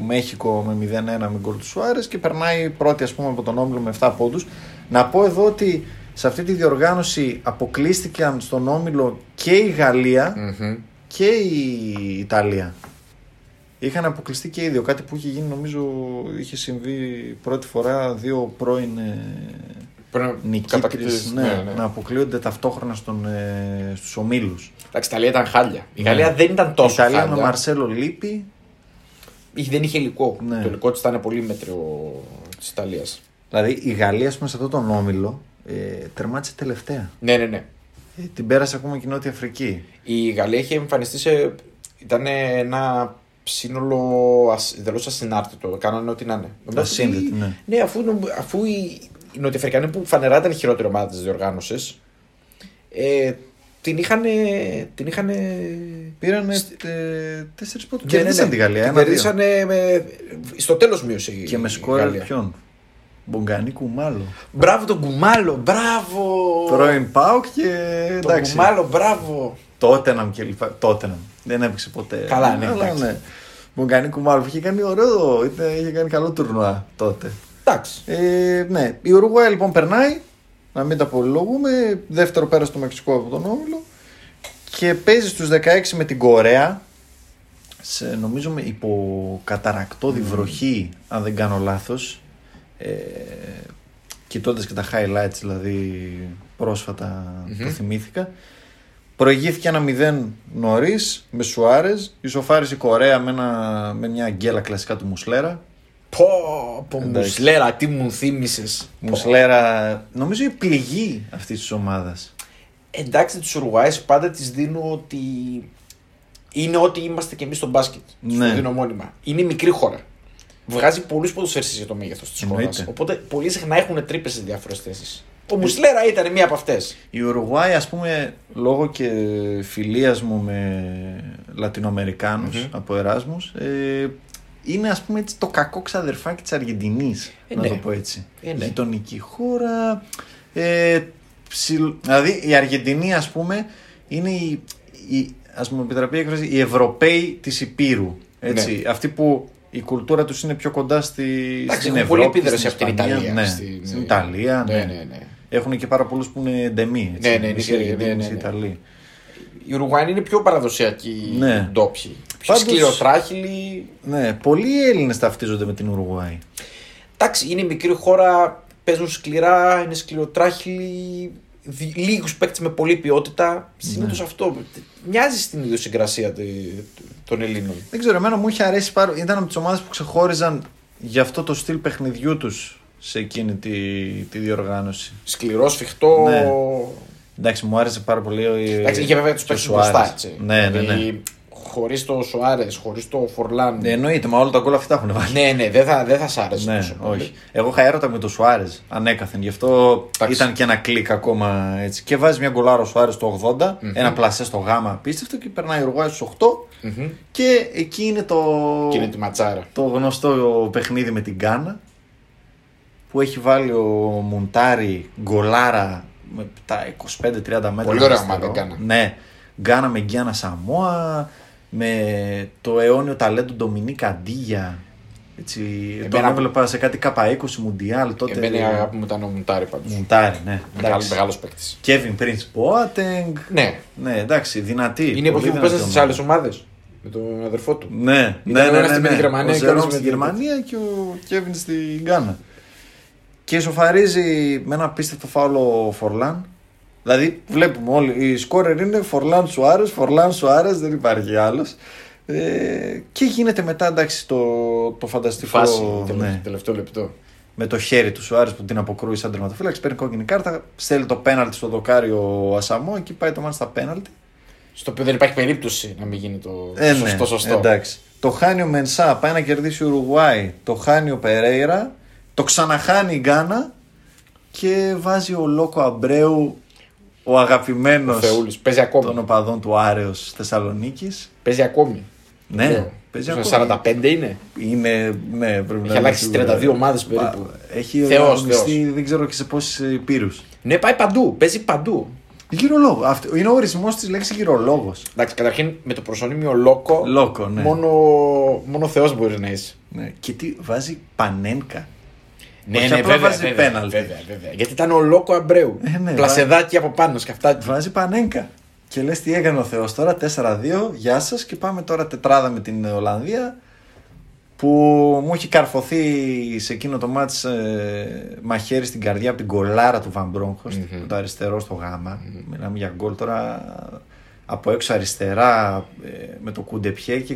Μέχικο με 0-1 με γκολ του Σουάρες και περνάει πρώτη ας πούμε από τον Όμιλο με 7 πόντους. Να πω εδώ ότι σε αυτή τη διοργάνωση αποκλείστηκαν στον Όμιλο και η Γαλλία Μμμ. και η Ιταλία. Είχαν αποκλειστεί και οι δύο. Κάτι που είχε γίνει νομίζω είχε συμβεί πρώτη φορά δύο πρώην ε, Πρέπει να νικήτρες κατακτήσεις, ναι, ναι, ναι. να αποκλείονται ταυτόχρονα στον, ε, στους ομίλους. Εντάξει, η Ιταλία ήταν χάλια. Η Ναι. Γαλλία δεν ήταν Η τόσο Ιταλία με χάλια. Μαρσέλο Λίπη. Είχε- Δεν είχε υλικό. Ναι. Το υλικό της ήταν πολύ μέτριο της Ιταλίας. Δηλαδή η Γαλλία ας πούμε, σε αυτόν τον όμιλο ε, τερμάτισε τελευταία. Ναι, ναι, ναι. Ε, την πέρασε ακόμα και η Νότια Αφρική. Η Γαλλία είχε εμφανιστεί σε. ήταν ένα σύνολο εντελώς ασυνάρτητο. Κάνανε ό,τι να είναι. Νομίζω Ασύνδετο, ότι- ναι. Ναι, αφού, νομ- αφού η, η Νοτιοαφρικανή που φανερά ήταν η χειρότερη ομάδα της διοργάνωσης. Ε, την είχαν. Την είχαν Πήραν ε, τέσσερις πόντους. Ναι, ναι, Κερδίσαν ναι. τη Γαλλία. Την ένα-δύο. κερδίσανε με, στο τέλος μείωσε η Και με η σκόρερ Γαλλία. ποιον; Μπογκανί Κουμάλο. Μπράβο τον Κουμάλο, μπράβο! Πρώην Πάουκ και Τον εντάξει. Κουμάλο, μπράβο! Τότεναμ και λοιπά. Τότεναμ. Δεν έπαιξε ποτέ. Καλά, ναι, Αλλά, εντάξει. ναι. Μπογκανί Κουμάλο που είχε κάνει ωραίο. ήταν- Είχε κάνει καλό τουρνουά τότε. Εντάξει. Ε, ναι, η Ουρουγουάη λοιπόν περνάει, να μην τα πολυλογούμε, δεύτερο πέρας στο Μεξικό από τον Όμιλο και παίζει στους 16 με την Κορέα σε, νομίζω με υποκαταρακτώδη βροχή αν δεν κάνω λάθος ε, κοιτώντας και τα highlights δηλαδή πρόσφατα το θυμήθηκα προηγήθηκε ένα 0 νωρίς με Σουάρες ισοφάρισε η Κορέα με, ένα, με μια γκέλα κλασικά του Μουσλέρα Πω, πω Εντάξει. Μουσλέρα, τι μου θύμισες. Μουσλέρα, νομίζω η πληγή αυτής της ομάδας. Εντάξει, τους Ουρουγουάε πάντα της δίνω ότι είναι ό,τι είμαστε και εμείς στο μπάσκετ. Ναι. Στο δίνω μόνιμα. Είναι μικρή χώρα. Βγάζει πολλούς ποδοσφαιριστές για το μέγεθος της χώρα. Εννοείται. Οπότε πολύ συχνά έχουν τρύπες σε διάφορες θέσεις. Ο Μουσλέρα ήταν μία από αυτές. Η Ουρουγουάη, ας πούμε, λόγω και φιλίας μου με λατινοαμερικανους Μμμ. από Εράσμους, ε, είναι ας πούμε έτσι το κακό ξαδερφάκι της Αργεντινής, Ε, να ναι. το πω έτσι. Ε, ναι. Γειτονική χώρα, ε, ψιλ- δηλαδή η Αργεντινή ας πούμε είναι η, η ας μου επιτραπεί η έκφραση, οι Ευρωπαίοι της Υπήρου. Έτσι, Αυτοί που η κουλτούρα τους είναι πιο κοντά στη, Ναι. Εντάξει, στην έχουν πολύ Ευρώπη, επίδραση στην από την Ισπανία, Ιταλία. Ναι, Στην- στην Ιταλία, Ναι, ναι. ναι, ναι. Έχουν και πάρα πολλούς που είναι ντεμί. Έτσι, Ναι, ναι, μισή είναι- Αργεντίνοι, ναι, ναι, μισή ναι. Ιταλοί. Οι Ουρουγουάοι είναι πιο παραδοσιακοί Ναι. ντόπιοι. Πιο Πάντως- σκληροτράχυλοι. Ναι, πολλοί Έλληνες ταυτίζονται με την Ουρουγουάη. Εντάξει, είναι μικρή χώρα, παίζουν σκληρά, είναι σκληροτράχυλοι. Λίγους παίκτες με πολλή ποιότητα. Συνήθως Ναι. αυτό. Μοιάζει στην ιδιοσυγκρασία τε- των Ελλήνων. Δεν ξέρω, εμένα μου είχε αρέσει πάρα Ήταν από τις ομάδες που ξεχώριζαν για αυτό το στυλ παιχνιδιού τους σε εκείνη τη, τη διοργάνωση. Σκληρό, σφιχτό. Ναι. Εντάξει, μου άρεσε πάρα πολύ. ο- Εντάξει, είχε βέβαια τους και ο παίκτες Σουάρες. μπροστά. Έτσι. Ναι, ναι, ναι. Χωρίς το Σοάρε, χωρίς το Φορλάν. Ναι, εννοείται, μα όλα τα γκολ αυτά έχουν βάλει. ναι, ναι, δεν θα, δεν θα σ' άρεσε Ναι, τόσο πολύ. όχι. Εγώ είχα έρωτα με το Σουάρες ανέκαθεν. Γι' αυτό Εντάξει. ήταν και ένα κλικ ακόμα έτσι. Και βάζει μια γκολάρα ο Σουάρες το 80, Μμμ. ένα πλασέ στο γάμα απίστευτο και περνάει ο Ουρουγουάη στους 8. Μμμ. Και εκεί είναι το, Και είναι τη ματσάρα. το γνωστό παιχνίδι με την Γκάνα που έχει βάλει ο Μουντάρι γκολάρα με τα 25-30 μέτρα. Πολύ ωραία αριστερό. ομάδα η Γκάνα. Ναι, Γκάνα με Γκιάνα Σαμόα, με το αιώνιο ταλέντο Ντομινίκ Αντίγια. Έτσι, τον Εμένα- έβλεπα σε κάτι K20 Μουντιάλ τότε. Εμένα η αγάπη μου ήταν ο Μουτάρη πάντως. Μουντάρι, ναι. Μεγάλο μεγάλος παίκτης. Κέβιν Prince Boateng. Ναι, Ναι, εντάξει, δυνατή. είναι η εποχή πολύ που παίζανε δυνατή στις άλλες ομάδα. ομάδες. Με τον αδερφό του. Ναι, ναι, ναι, ένας ναι, στη- με ναι. τη Γερμανία Ο και Ζερόμ άλλος με στη τη- Γερμανία και ο Κέβιν στην Γκάνα. Και ισοφαρίζει με ένα απίστευτο φάουλο ο Φορλάν. Δηλαδή, βλέπουμε όλοι. Οι σκόρερ είναι Φορλάν Σουάρες, Φορλάν Σουάρες, δεν υπάρχει άλλος. Ε, και γίνεται μετά εντάξει το, το φανταστικό. Φάση, ναι, τελευταίο λεπτό. με το χέρι του Σουάρες που την αποκρούει σαν τερματοφύλαξη. Παίρνει κόκκινη κάρτα, στέλνει το πέναλτι στο δοκάριο ο Ασαμό. Εκεί πάει το μάτι στα πέναλτι. Στο οποίο δεν υπάρχει περίπτωση να μην γίνει το Ε, ναι, σωστό σωστό. Εντάξει. Το χάνει ο Μενσά, πάει να κερδίσει ο Ουρουγουάη. Το χάνει ο Περέιρα. Το ξαναχάνει η Γκάνα. Και βάζει ο Λόκο Αμπρέου, ο αγαπημένος Ο Θεούλης. Παίζει ακόμη. των οπαδών του Άρεος Θεσσαλονίκης. Παίζει ακόμη. Ναι, Λέω. παίζει Στο ακόμη. 45 είναι. Είναι, ναι, πρέπει να Έχει αλλάξει είναι 32 σίγουρα. ομάδες περίπου. Πα- Έχει Θεός, αγωνιστεί δεν ξέρω και σε πόσες πύρους. Ναι, πάει παντού. Παίζει παντού. Γυρολόγο. Αυτό είναι ο ορισμός της λέξης γυρολόγος. Εντάξει, καταρχήν με το προσωνύμιο Λόκο. Λόκο, ναι. Μόνο, μόνο Θεός μπορείς να είσαι. ναι. Και τι βάζει πανένκα. Ναι, Όχι ναι, απλά βέβαια, βάζει βέβαια, πέναλτι. βέβαια, βέβαια. Γιατί ήταν ο Λόκο Αμπρέου. Ε, ναι, Πλασεδάκι από πάνω, σκαφτάκι. Βάζει πανέγκα. Και λες τι έκανε ο Θεός τώρα 4-2, γεια σας και πάμε τώρα τετράδα με την Ολλανδία που μου έχει καρφωθεί σε εκείνο το μάτς ε, μαχαίρι στην καρδιά από την γκολάρα του Βαν Μπρόγχος, Μμμ. το αριστερό στο γάμα. Μιλάμε για γκολ τώρα από έξω αριστερά ε, με το κουντεπιέ και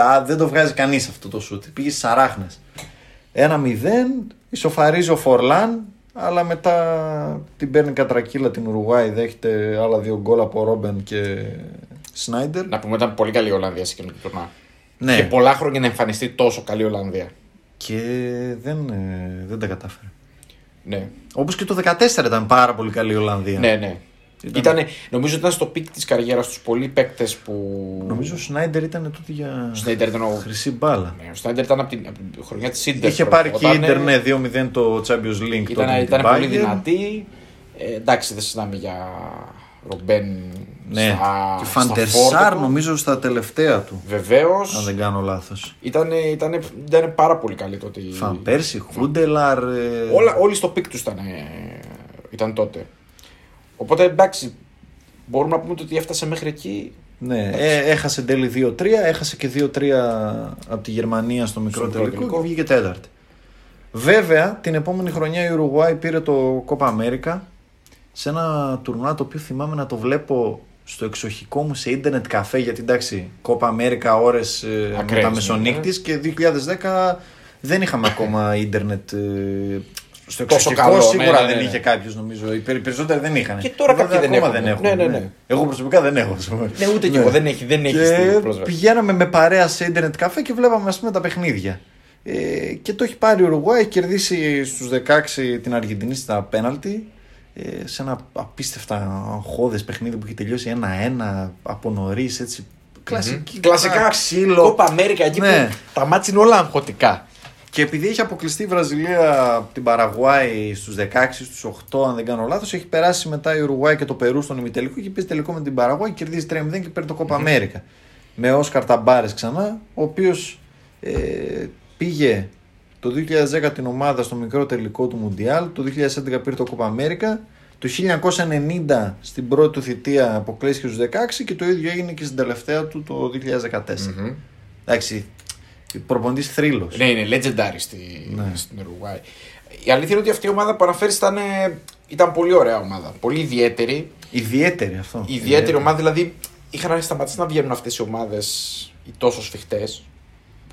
α, δεν το βγάζει κανείς αυτό το σούτ. Πήγε στις αράχνες. 1-0, ισοφαρίζει ο Φορλάν, αλλά μετά την παίρνει κατρακύλα την Ουρουγουάη, δέχεται άλλα δύο γκολ από Ρόμπεν και Σνάιντερ. Να πούμε ήταν πολύ καλή η Ολλανδία σε εκείνο το τουρνά. Ναι, Και πολλά χρόνια να εμφανιστεί τόσο καλή η Ολλανδία. και δεν, ε, δεν τα κατάφερε. Ναι, Όπως και το 14 ήταν πάρα πολύ καλή η Ολλανδία. ναι, ναι. Ήταν- Ήτανε, νομίζω ότι ήταν στο peak της καριέρας τους πολλοί παίκτες που. Νομίζω ο Σνάιντερ ήταν τότε για Ο Σνάιντερ ήταν ο. χρυσή μπάλα. Ναι, ο Σνάιντερ ήταν από την, από την χρονιά της Ιντερ. Είχε πάρει και η Ιντερ, ναι, 2-0 το Champions League. τότε Ήταν, με ήταν την πολύ Bayern. δυνατή. Ε, εντάξει, δεν συζητάμε για Ρομπέν. Ναι, και Φαν ντερ Σαρ νομίζω στα τελευταία του. Βεβαίως. Αν δεν κάνω λάθος. Ήταν, ήταν, ήταν πάρα πολύ καλή τότε. η- Φαν Πέρσι, Χούντελαρ. ε, Όλα, όλοι στο peak τους ήταν, ε, ήταν τότε. Οπότε εντάξει, μπορούμε να πούμε ότι έφτασε μέχρι εκεί. Ναι, ε, έχασε εν τέλει 2-3, έχασε και 2-3 από τη Γερμανία στο μικρό Στο τελικό τελικό. και βγήκε τέταρτη. Βέβαια, την επόμενη χρονιά η Ουρουγουάη πήρε το Copa America σε ένα τουρνουά το οποίο θυμάμαι να το βλέπω στο εξοχικό μου σε ίντερνετ καφέ γιατί εντάξει, Copa America ώρες ε, Ακραίες, μεταμεσονύκτιες και 2010 δεν είχαμε ακόμα ίντερνετ ε, Στο τόσο εξωτερικό καλό. σίγουρα ναι, ναι, δεν ναι. είχε κάποιος νομίζω. Οι περι- περισσότεροι δεν είχαν. Και τώρα Βέβαια, κάποιοι δεν ακόμα έχουν. Ναι, ναι, ναι. Εγώ προσωπικά δεν έχω. ας πούμε. Ναι, ούτε κι εγώ. Δεν έχει, δεν έχει Και στην πρόσβαση. πηγαίναμε με παρέα σε ίντερνετ καφέ και βλέπαμε ας πούμε τα παιχνίδια. Ε, και το έχει πάρει ο Ουρουγουάη, έχει κερδίσει στους 16 την Αργεντινή στα πέναλτι ε, σε ένα απίστευτα αγχώδες παιχνίδι που έχει τελειώσει 1-1 από νωρίς έτσι. Κλασική, Κλασικά ξύλο. Κόπα Αμέρικα εκεί Ναι. που τα μάτια είναι όλα αγχωτικά. Και επειδή έχει αποκλειστεί η Βραζιλία από την Παραγουάη στους 16, στους 8, αν δεν κάνω λάθος, έχει περάσει μετά η Ουρουγουάη και το Περού στον ημιτελικό και παίζει τελικό με την Παραγουάη, κερδίζει 3-0 και παίρνει το Κόπα Αμέρικα. Με Όσκαρ Ταμπάρες ξανά, ο οποίος ε, πήγε το 2010 την ομάδα στο μικρό τελικό του Μουντιάλ, το 2011 πήρε το Κόπα Αμέρικα, το 1990 στην πρώτη του θητεία αποκλείστηκε στους 16 και το ίδιο έγινε και στην τελευταία του το 2014. Εντάξει, προπονητής θρύλος. Ναι, είναι legendary στη, Ναι. στην Ουρουάη. Η αλήθεια είναι ότι αυτή η ομάδα που αναφέρεις ήταν, ε, ήταν πολύ ωραία ομάδα. Πολύ ιδιαίτερη. Ιδιαίτερη αυτό. Ιδιαίτερη ομάδα, δηλαδή είχαν σταματήσει να βγαίνουν αυτές οι ομάδες οι τόσο σφιχτές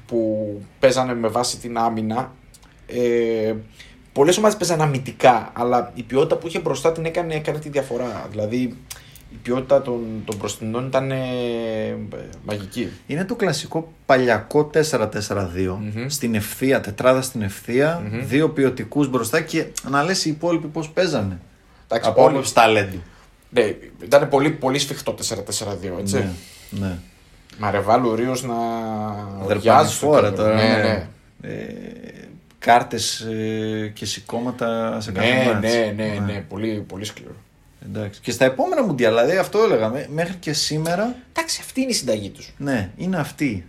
που παίζανε με βάση την άμυνα. Ε, Πολλές ομάδες παίζανε αμυντικά, αλλά η ποιότητα που είχε μπροστά την έκανε, έκανε τη διαφορά. Δηλαδή η ποιότητα των, των μπροστινών ήταν ε, μαγική. Είναι το κλασικό παλιακό 4-4-2 Μμμ. στην ευθεία, τετράδα στην ευθεια δύο ποιοτικούς μπροστά και να λες οι υπόλοιποι πώς παίζανε. Εντάξει, από όλοι- άποψη ταλέντου. Ναι, ήταν πολύ, πολύ σφιχτό 4-4-2, έτσι. Ναι, ναι. Μαρεβάλου Ρίο να Αδερπάνη στο φόρα κέντρο. τώρα. Ναι, ναι. ναι. Ε, κάρτες ε, και σηκώματα σε κάθε Ναι, μάτς. ναι, ναι, ναι, πολύ, πολύ σκληρό. Εντάξει. Και στα επόμενα μουντιάλ, δηλαδή αυτό έλεγα, μέ- μέχρι και σήμερα, Εντάξει, αυτή είναι η συνταγή τους. ναι, είναι αυτή.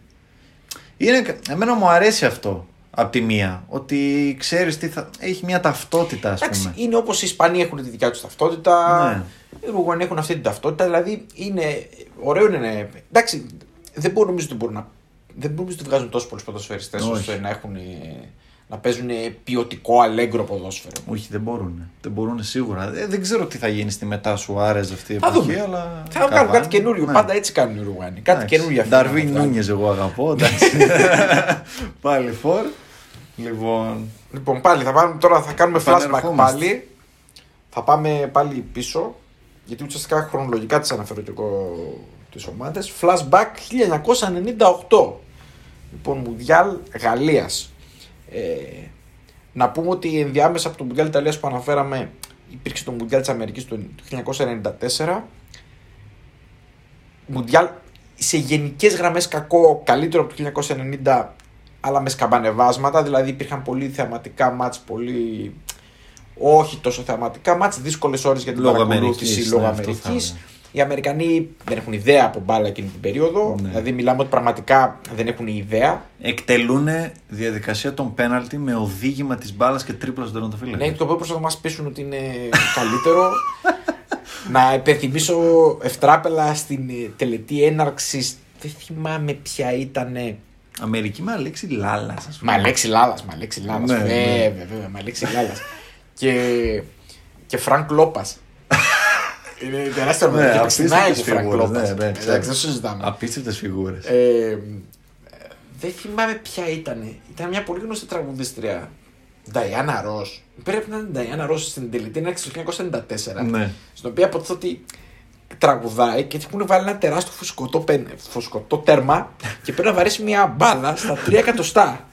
Είναι, εμένα μου αρέσει αυτό από τη μία, ότι ξέρεις τι θα, έχει μια ταυτότητα ας Εντάξει, πούμε. είναι όπως οι Ισπανοί έχουν τη δικιά τους ταυτότητα. Ναι. Οι Ρουγουανοί έχουν αυτή την ταυτότητα. Δηλαδή είναι. Ωραίο είναι. Εντάξει, δεν μπορώ νομίζω ότι μπορούν να. Δεν νομίζω ότι βγάζουν τόσο πολλούς ποδοσφαιριστές Όχι. ώστε να, έχουν, να παίζουν ποιοτικό αλέγκρο ποδόσφαιρο. Όχι, δεν μπορούν. Δεν μπορούν σίγουρα. Ε, δεν ξέρω τι θα γίνει στη μετά σου άρεσε αυτή η Θα εποχή, δούμε. αλλά. Θα κάνουν Καβάνι, κάτι καινούριο. ναι. Πάντα έτσι κάνουν οι Ρουγουανοί. Κάτι Εντάξει. καινούριο αυτό. Νταρβίν Νούνιε, εγώ αγαπώ. εντάξει. Πάλι φορ. Λοιπόν. Λοιπόν, πάλι θα πάμε, τώρα θα κάνουμε flashback Επανερχόμαστε. πάλι. Θα πάμε πάλι πίσω. Γιατί ουσιαστικά χρονολογικά τις αναφέρω και εγώ τις ομάδες. Flashback 1998. Λοιπόν, Μουντιάλ Γαλλίας. Ε, να πούμε ότι ενδιάμεσα από το Μουντιάλ Ιταλίας που αναφέραμε υπήρξε το Μουντιάλ της Αμερικής του 1994. Μουντιάλ σε γενικές γραμμές κακό, καλύτερο από το 1990 αλλά με σκαμπανεβάσματα, δηλαδή υπήρχαν πολύ θεαματικά μάτς, πολύ όχι τόσο θεαματικά μάτς, δύσκολες ώρες για την Λόγω παρακολούθηση Αμερικής, λόγω ναι, αυτό θα Αμερικής. Έλεγα. Οι Αμερικανοί δεν έχουν ιδέα από μπάλα εκείνη την περίοδο, Ναι. δηλαδή μιλάμε ότι πραγματικά δεν έχουν ιδέα. Εκτελούν διαδικασία των πέναλτι με οδήγημα της μπάλας και τρίπλας στον τερματοφύλακα. Ναι, το οποίο προσπαθούν να μας πείσουν ότι είναι καλύτερο. να υπενθυμίσω ευτράπελα στην ε, τελετή έναρξης. Δεν θυμάμαι ποια ήταν. Αμερική με Αλέξη Λάλας, ας πούμε. Μα λέξη Λάλλας, μα λέξη Λάλλας. Ναι, Βέβαια, ναι. βέβαια, μα λέξη Λάλλας. και, και Φρανκ Λόπας. Είναι τεράστιο Ναι, όνομα. Και Παξινάει ο απίστευτες Φρανκ φιγούρες, Λόπας. ναι, ναι, ξέρω. Εντάξει, δεν συζητάμε. Απίστευτες φιγούρες. Ε, δεν θυμάμαι ποια ήταν. Ήταν μια πολύ γνωστή τραγουδίστρια. Νταϊάννα Ρο. Πρέπει να είναι Νταϊάννα Ρο στην τελετή έναρξη του 1994. Ναι. Στην οποία υποτίθεται ότι τραγουδάει και της έχουν βάλει ένα τεράστιο φουσκωτό, πεν, φουσκωτό τέρμα και πρέπει να βαρέσει μια μπάλα στα τρία εκατοστά.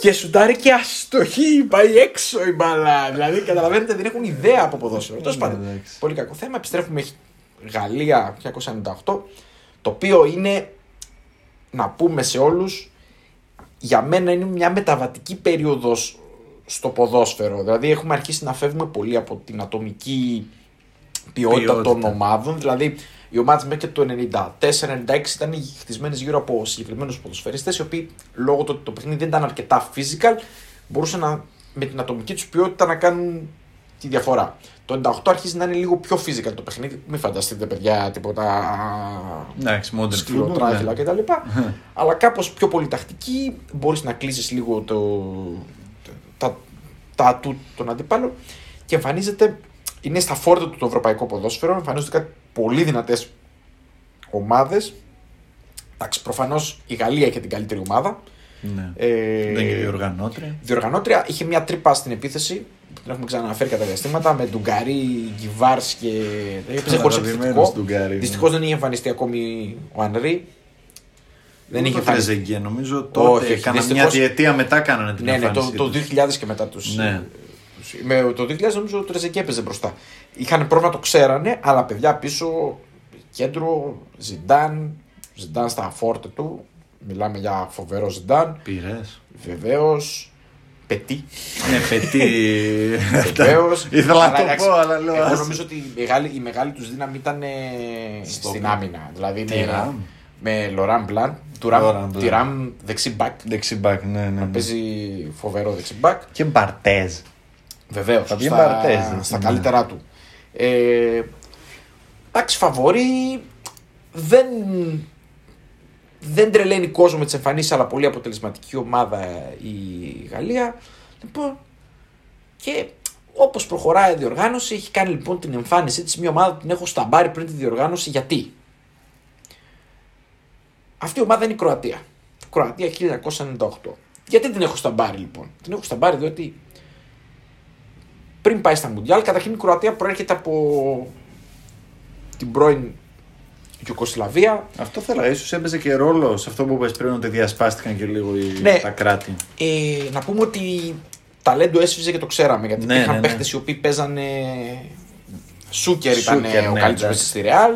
Και σουτάρει και αστοχή, πάει έξω η μπάλα. Δηλαδή καταλαβαίνετε δεν έχουν ιδέα από ποδόσφαιρο. Τέλος Ναι, πάντων. εντάξει. Πολύ κακό θέμα. Επιστρέφουμε Γαλλία 1998. Το οποίο είναι να πούμε σε όλους για μένα είναι μια μεταβατική περίοδος στο ποδόσφαιρο. Δηλαδή έχουμε αρχίσει να φεύγουμε πολύ από την ατομική ποιότητα, Ποιότητα. των ομάδων. Δηλαδή οι ομάδες μέχρι και το 94-96 ήταν χτισμένες γύρω από συγκεκριμένους ποδοσφαιριστές οι οποίοι λόγω του ότι το παιχνίδι δεν ήταν αρκετά physical μπορούσαν να, με την ατομική τους ποιότητα να κάνουν τη διαφορά. Το 98 αρχίζει να είναι λίγο πιο physical το παιχνίδι. Μην φανταστείτε παιδιά τίποτα Εντάξει, modern σκληροτράχυλα football, ναι. κτλ. αλλά κάπως πιο πολύ τακτική, μπορείς να κλείσεις λίγο το, τα, τα ατού των αντιπάλων και εμφανίζεται, είναι στα φόρτα του το ευρωπαϊκό ποδόσφαιρο, εμφανίζονται κάτι πολύ δυνατές ομάδες. Εντάξει, προφανώς η Γαλλία είχε την καλύτερη ομάδα. Ναι. Ε, Δεν είναι διοργανώτρια. διοργανώτρια είχε μια τρύπα στην επίθεση που την έχουμε ξαναναφέρει κατά διαστήματα με Ντουγκαρί, Γκιβάρς και. Έπαιζε χωρί Αγαπημένος επιθετικό. Ντουγκαρί, ναι. Δυστυχώς δεν είχε εμφανιστεί ακόμη ο Ανρί. Δεν είχε το εμφανιστεί. Τρεζεγκέ, νομίζω τότε. όχι, Κάνα δυστυχώς- μια διετία μετά κάνανε την Ναι, ναι, το, εμφάνισή το τους. 2000 και μετά του. Ναι. Με το 2000 νομίζω ο Τρεζεκέ έπαιζε μπροστά. Είχαν πρόβλημα, το ξέρανε, αλλά παιδιά πίσω κέντρο, Ζιντάν, Ζιντάν στα φόρτε του. Μιλάμε για φοβερό Ζιντάν. Πήρες. Βεβαίως. Πετί. Ναι, πετύ. Βεβαίως. Ήθελα να το πω, αλλά λέω. Εγώ ας. νομίζω ότι η μεγάλη, η μεγάλη τους δύναμη ήταν ε, Στο στην πλ- άμυνα. Δηλαδή Τι με, Ραμ; με Λοράν Μπλαν, του Λοράν Ραμ, Μπλαν. τη Ραμ δεξί μπακ. Δεξιμπάκ, ναι, ναι. ναι. Παίζει φοβερό δεξί μπακ. Και Μπαρτέζ. Βεβαίως. Θα βγει Στα, Μπαρτέζ, στα ναι. καλύτερά του. Ε, εντάξει, φαβορή δεν, δεν τρελαίνει κόσμο με τις εμφανίσεις, αλλά πολύ αποτελεσματική ομάδα η Γαλλία. Λοιπόν, και όπως προχωράει η διοργάνωση, έχει κάνει λοιπόν την εμφάνισή της μια ομάδα που την έχω σταμπάρει πριν τη διοργάνωση. Γιατί; Αυτή η ομάδα είναι η Κροατία. Κροατία 1998. Γιατί την έχω σταμπάρει λοιπόν; Την έχω σταμπάρει διότι πριν πάει στα Μουντιάλ, καταρχήν η Κροατία προέρχεται από την πρώην Ιουκοσλαβία. Αυτό θέλω, ίσως έπαιζε και ρόλο σε αυτό που είπες πριν ότι διασπάστηκαν και λίγο οι... Ναι. τα κράτη. Ε, να πούμε ότι ταλέντο έσφιζε και το ξέραμε. Γιατί Ναι, υπήρχαν ναι, ναι. παίχτες οι οποίοι παίζανε. Σούκερ ήταν Σούκερ, ο ναι, καλύτερος εντάξει. στη Ρεάλ.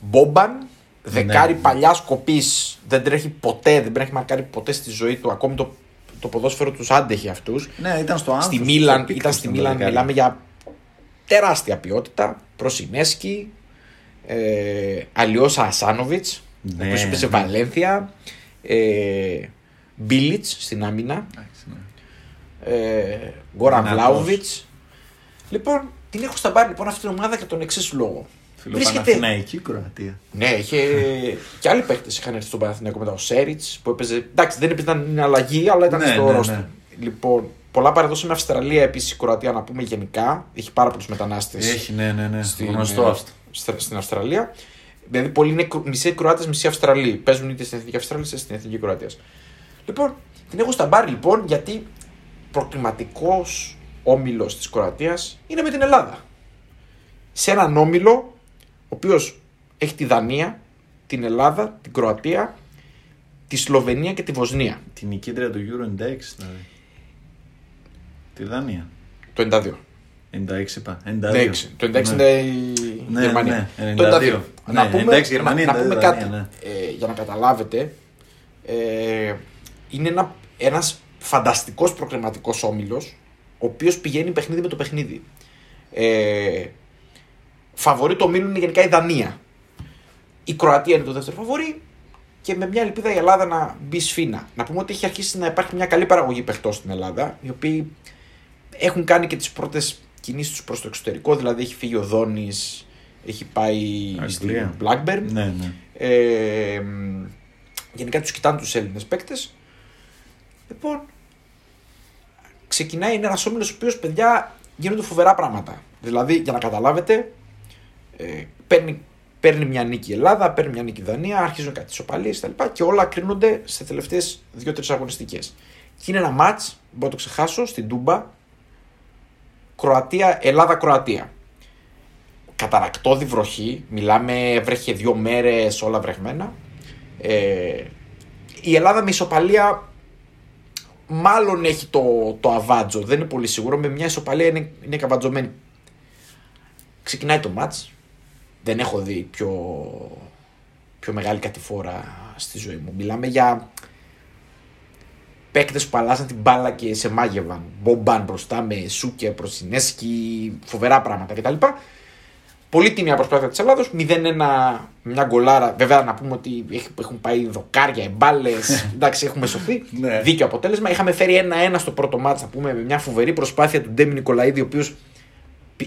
Μπόμπαν. Δεκάρι ναι. παλιά κοπή. Δεν τρέχει ποτέ, δεν έχει μαρκάρει ποτέ στη ζωή του. Ακόμη το, το ποδόσφαιρο τους άντεχε αυτούς. Ναι, ήταν στο άνθρωπο. Στη Μίλαν, ήταν στη Μίλαν, μιλάμε για τεράστια ποιότητα. Προσινέσκι, ε, Αλιώσα Ασάνοβιτς, Ναι, ο οποίος είπε σε ναι. Βαλένθια, ε, Μπίλιτς στην άμυνα, ε, Γκόραν Δυνατός. Βλάουβιτ. Λοιπόν, την έχω στα μπάρ λοιπόν αυτή την ομάδα για τον εξής λόγο. Φιλοπαναθηναϊκή Κροατία. Ναι, είχε και άλλοι παίχτε είχαν έρθει στον Παναθηναϊκό μετά. Ο Σέριτς που έπαιζε. Εντάξει, δεν έπαιζε ήταν αλλαγή, αλλά ήταν Ναι, στο ναι, ρόστερ. ναι. Λοιπόν, πολλά παραδόση με Αυστραλία επίσης η Κροατία να πούμε γενικά. Έχει πάρα πολλούς μετανάστες. Έχει, ναι, ναι, ναι. Στην, Γνωστό ε, αυτό. στα- στην Αυστραλία. Δηλαδή, πολλοί είναι Κρου- μισοί Κροάτες, μισοί Αυστραλοί. Παίζουν είτε στην εθνική Αυστραλία είτε στην εθνική Κροατίας. Λοιπόν, την έχω στα μπάρ λοιπόν γιατί προκληματικός όμιλος της Κροατίας είναι με την Ελλάδα. Σε έναν όμιλο ο οποίος έχει τη Δανία, την Ελλάδα, την Κροατία, τη Σλοβενία και τη Βοσνία. Την νικήτρια του Euro 96, δηλαδή. Τη Δανία. Το 92. 96 είπα. 92. Ναι, Το 96 είναι η Ναι, Γερμανία. ναι, Το 92. Να Ναι, πούμε, 96 Γερμανία, να, να 92 πούμε Δανία, κάτι ναι. ε, για να καταλάβετε. Ε, είναι ένα, ένας φανταστικός προκριματικός όμιλος ο οποίος πηγαίνει παιχνίδι με το παιχνίδι. Ε, φαβορεί το όμιλο είναι γενικά η Δανία. Η Κροατία είναι το δεύτερο φαβορή και με μια ελπίδα η Ελλάδα να μπει σφίνα. Να πούμε ότι έχει αρχίσει να υπάρχει μια καλή παραγωγή παιχτών στην Ελλάδα, οι οποίοι έχουν κάνει και τις πρώτες κινήσεις τους προς το εξωτερικό, δηλαδή έχει φύγει ο Δόνης, έχει πάει στην Αγγλία. Blackburn. Ναι, ναι. Ε, μ, γενικά τους κοιτάνε τους Έλληνες παίκτες. Λοιπόν, ξεκινάει, είναι ένας όμιλος ο οποίος, παιδιά, γίνονται φοβερά πράγματα. Δηλαδή, για να καταλάβετε, ε, παίρνει, παίρνει μια νίκη η Ελλάδα, παίρνει μια νίκη η Δανία, αρχίζουν κάτι ισοπαλίες τα λοιπά και όλα κρίνονται σε τελευταίες δύο-τρεις αγωνιστικές. Και είναι ένα μάτς, μπορώ να το ξεχάσω, στην Τούμπα, Κροατία, Ελλάδα-Κροατία. Καταρακτώδη βροχή, μιλάμε βρέχε δύο μέρες όλα βρεγμένα. Ε, η Ελλάδα με ισοπαλία μάλλον έχει το, το αβάτζο, δεν είναι πολύ σίγουρο, με μια ισοπαλία είναι, είναι καβατζωμένη. Ξεκινάει το μάτς, δεν έχω δει πιο, πιο μεγάλη κατηφόρα στη ζωή μου. Μιλάμε για παίκτες που αλλάζαν την μπάλα και σε μάγευαν. Μπομπάν μπροστά με Σούκε, Προσινέσκι, φοβερά πράγματα κτλ. Πολύ τιμία προσπάθεια της Ελλάδος. 0-1 μια γκολάρα. Βέβαια να πούμε ότι έχ- έχουν πάει δοκάρια, εμπάλες. Εντάξει, έχουμε σωθεί. Ναι. Δίκαιο αποτέλεσμα. Είχαμε φέρει 1-1 στο πρώτο μάτς, να πούμε, με μια φοβερή προσπάθεια του Ντέμι Νικολαίδη, ο οποίος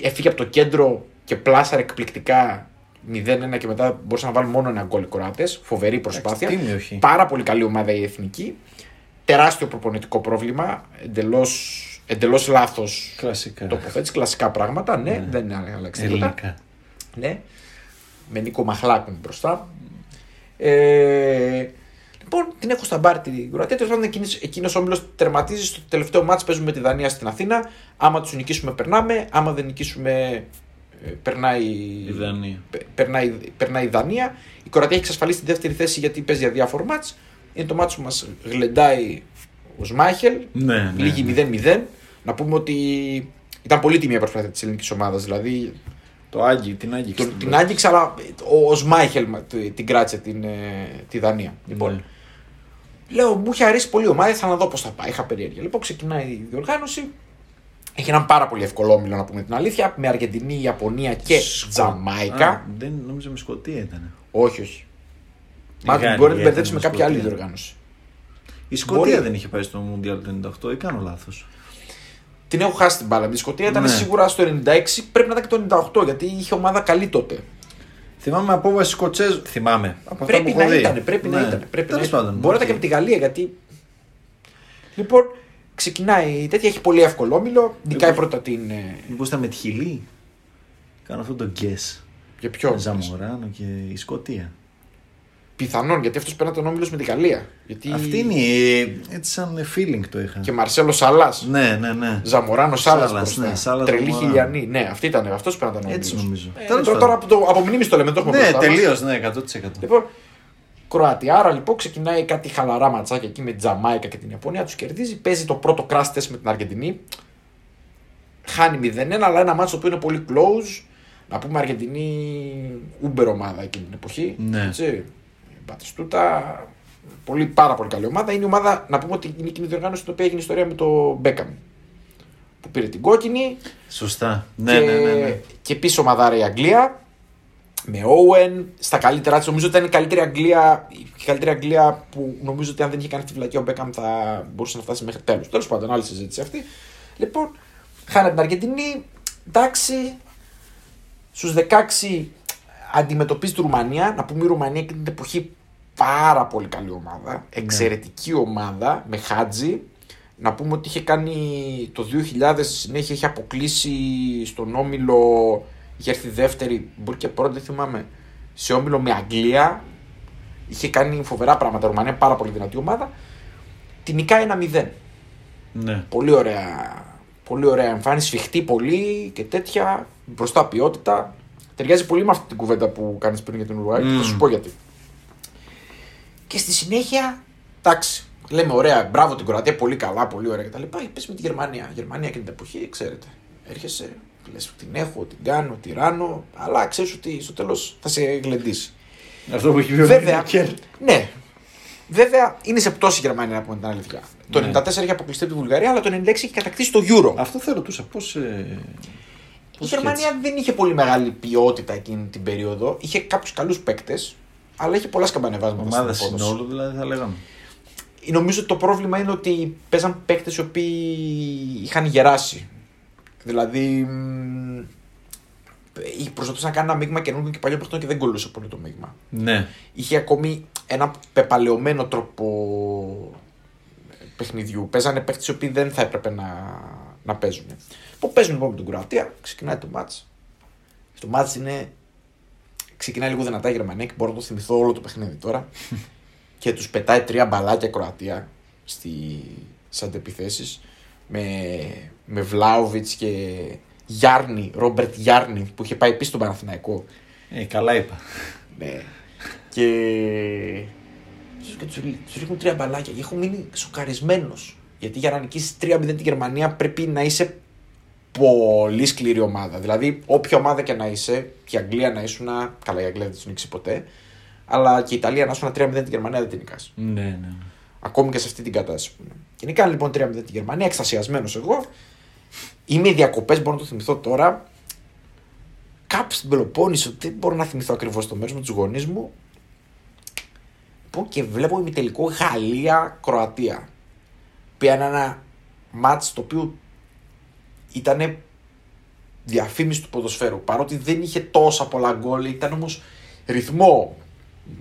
έφυγε από το κέντρο και πλάσαρε εκπληκτικά 0-1 και μετά μπορούσαν να βάλουν μόνο ένα γκολ οι Κοράτε. Φοβερή προσπάθεια. τίμιο, όχι. Πάρα πολύ καλή ομάδα η εθνική. Τεράστιο προπονητικό πρόβλημα. Εντελώς εντελώς λάθος Κλασικά. τοποθέτηση. Κλασικά πράγματα. Ναι, δεν είναι αλλάξει τίποτα. Ελληνικά. Ναι. Με Νίκο Μαχλάκου μπροστά. Ε, Λοιπόν, την έχω στα μπάρ την Κροατία. Τέλος πάντων, εκείνος ο όμιλος τερματίζει στο τελευταίο μάτσο. Παίζουμε με τη Δανία στην Αθήνα. Άμα τους νικήσουμε, περνάμε. Άμα δεν νικήσουμε, ε, περνάει Η Δανία. πε- περνάει, περνάει η Δανία. Η Κροατία έχει εξασφαλίσει τη δεύτερη θέση γιατί παίζει για διάφορο μάτς. Είναι το μάτς που μας γλεντάει ο Σμάχελ. Ναι, ναι, Λίγη ναι. 0-0. Να πούμε ότι ήταν πολύ τιμή η προσπάθεια της ελληνικής ομάδας. Δηλαδή Το Άγγι, την Άγγιξε. τον- την άγγιξε, αλλά ο, ο Σμάχελ μα- του- την κράτησε την, ε, τη Δανία. Λοιπόν, Ναι. Λέω, μου είχε αρέσει πολύ η ομάδα, ήθελα να δω πώς θα πάει. Είχα περιέργεια. Λοιπόν, ξεκινάει η διοργάνωση. Έχει έναν πάρα πολύ εύκολο όμιλο, να πούμε την αλήθεια, με Αργεντινή, Ιαπωνία και Σκο- Τζαμάικα. Α, δεν νόμιζα με Σκοτία ήταν. Όχι, όχι. Μάλλον Γαλλία μπορεί να την ήταν μπερδέψει με η κάποια άλλη Σκωτία. διοργάνωση. Η Σκωτία Μπορεί. δεν είχε πάει στο Μουντιάλ του 98 ή κάνω λάθος. Την έχω χάσει την μπάλα. Η Σκωτία ήταν Ναι. σίγουρα στο 96, πρέπει να ήταν και το 98 γιατί είχε ομάδα καλή τότε. Θυμάμαι απόβαση Σκοτσέζων. Θυμάμαι. Από αυτά Πρέπει που να έχω δει. ήταν, πρέπει να Ναι. ήταν. Πρέπει να Τέλος ήταν. πάντων, Μπορεί να ήταν οκ. και από τη Γαλλία γιατί. Λοιπόν, ξεκινάει η τέτοια, έχει πολύ εύκολο όμιλο. Νικάει Εγώ- πρώτα την. ε, Μήπως ήταν με τη Χιλή. Κάνω αυτό το guess. Για ποιο. Ζαμοράνο και η Σκοτία. Πιθανόν γιατί αυτός παίρνει τον όμιλο με τη Γαλλία. Γιατί... Αυτή είναι η. έτσι σαν feeling το είχα. Και Μαρσέλο Σαλά. Ναι, ναι, ναι. Ζαμοράνο Σάλας. Σάλας, ναι, Σάλας, Τρελή Ζαμοράνο. χιλιανή. Ναι, αυτή ήταν. Αυτός πέραν τον όμιλος. Έτσι νομίζω. Ε, Τέλος τώρα, πάντων. τώρα από, το, από μνήμης το λέμε, το έχουμε Ναι, μπροστά μας. τελείως, ναι, 100%. Λοιπόν, Κροατία. Άρα λοιπόν ξεκινάει κάτι χαλαρά ματσάκια εκεί με τη Τζαμάικα και την Ιαπωνία. Τους κερδίζει. Παίζει το πρώτο crash test με την Αργεντινή. Χάνει 0-1, αλλά ένα μάτσο που είναι πολύ close. Να πούμε Αργεντινή Uber ομάδα εκείνη την εποχή. Ναι. Έτσι. Μπατιστούτα. Πολύ, πάρα πολύ καλή ομάδα. Είναι η ομάδα, να πούμε ότι είναι εκείνη η διοργάνωση στην οποία έγινε ιστορία με το Μπέκαμ. Που πήρε την κόκκινη. Σωστά. Ναι, και, ναι, ναι, ναι. και πίσω ομαδάρα η Αγγλία. Με Owen στα καλύτερά της. Νομίζω ότι ήταν η καλύτερη Αγγλία, η καλύτερη Αγγλία που νομίζω ότι αν δεν είχε κάνει αυτή τη βλακία ο Μπέκαμ θα μπορούσε να φτάσει μέχρι τέλος. Τέλος πάντων, άλλη συζήτηση αυτή. Λοιπόν, χάνε την Αργεντινή. Εντάξει. Στους 16 αντιμετωπίζει τη Ρουμανία. Να πούμε η Ρουμανία εκείνη την εποχή πάρα πολύ καλή ομάδα. Εξαιρετική ομάδα με Χάτζη. Να πούμε ότι είχε κάνει το 2000 στη συνέχεια είχε αποκλείσει στον όμιλο. Είχε έρθει δεύτερη, μπορεί και πρώτη, δεν θυμάμαι. Σε όμιλο με Αγγλία. Είχε κάνει φοβερά πράγματα. Η Ρουμανία πάρα πολύ δυνατή ομάδα. Την νικάει ένα 0. ναι. Πολύ ωραία, πολύ ωραία εμφάνιση, σφιχτή πολύ και τέτοια. Μπροστά ποιότητα. Ταιριάζει πολύ με αυτή την κουβέντα που κάνεις πριν για την Ουρουάη. Μμμ. Θα σου πω γιατί. Και στη συνέχεια, εντάξει, λέμε ωραία, μπράβο την Κροατία, πολύ καλά, πολύ ωραία κτλ. Πε με τη Γερμανία. Γερμανία εκείνη την εποχή, ξέρετε. Έρχεσαι, λες την έχω, την κάνω, τη ράνω, αλλά ξέρεις ότι στο τέλος θα σε γλεντήσει. Αυτό που έχει πει ο Βέβαια, Μίκελ. ναι. Βέβαια είναι σε πτώση η Γερμανία να πούμε την αλήθεια. Το Ναι. 94 έχει αποκλειστεί από τη Βουλγαρία, αλλά το 96 έχει κατακτήσει το Euro. Αυτό θα ρωτούσα. Πώς. Ε... Η πώς Γερμανία έτσι. δεν είχε πολύ μεγάλη ποιότητα εκείνη την περίοδο. Είχε κάποιους καλούς παίκτες, αλλά είχε πολλά σκαμπανεβάσματα. Ομάδα στην απόδοση. συνόλου δηλαδή θα λέγαμε. Νομίζω ότι το πρόβλημα είναι ότι παίζαν παίκτες οι οποίοι είχαν γεράσει. Δηλαδή. μ, ε, Προσπαθούσαν να κάνουν ένα μείγμα καινούργιο και παλιό παίχτων και δεν κολούσε πολύ το μείγμα. Ναι. Είχε ακόμη ένα πεπαλαιωμένο τρόπο παιχνιδιού. Παίζανε παίχτες οι οποίοι δεν θα έπρεπε να, να παίζουν. Λοιπόν, παίζουν λοιπόν με την Κροατία, ξεκινάει το μάτς. Το μάτς είναι. Ξεκινάει λίγο δυνατά η Γερμανία και μπορώ να το θυμηθώ όλο το παιχνίδι τώρα. και τους πετάει τρία μπαλάκια Κροατία στι αντεπιθέσει με, με Βλάουβιτ και Γιάρνη, Ρόμπερτ Γιάρνη που είχε πάει επίση στον Παναθηναϊκό. Ε, καλά είπα. Ναι. Και. και τους ρίχνουν τρία μπαλάκια. Και έχω μείνει σοκαρισμένος. Γιατί για να νικήσεις 3-0 τη Γερμανία πρέπει να είσαι πολύ σκληρή ομάδα. Δηλαδή, όποια ομάδα και να είσαι, και η Αγγλία να ήσουν. Καλά, η Αγγλία δεν τους νίξει ποτέ. Αλλά και η Ιταλία να ήσουν 3-0 τη Γερμανία δεν την νικάς. Ναι, ναι. Ακόμη και σε αυτή την κατάσταση που είναι. Και νικάνε λοιπόν 3-0 τη Γερμανία, εξασιασμένος εγώ. Είμαι διακοπές, μπορώ να το θυμηθώ τώρα. Κάπου στην Πελοπόννησο, δεν μπορώ να θυμηθώ ακριβώς το μέρος με τους γονείς μου. Λοιπόν, και βλέπω ημιτελικό Γαλλία-Κροατία. Που είναι ένα μάτς το οποίο ήταν διαφήμιση του ποδοσφαίρου. Παρότι δεν είχε τόσα πολλά γκολ, ήταν όμως ρυθμό,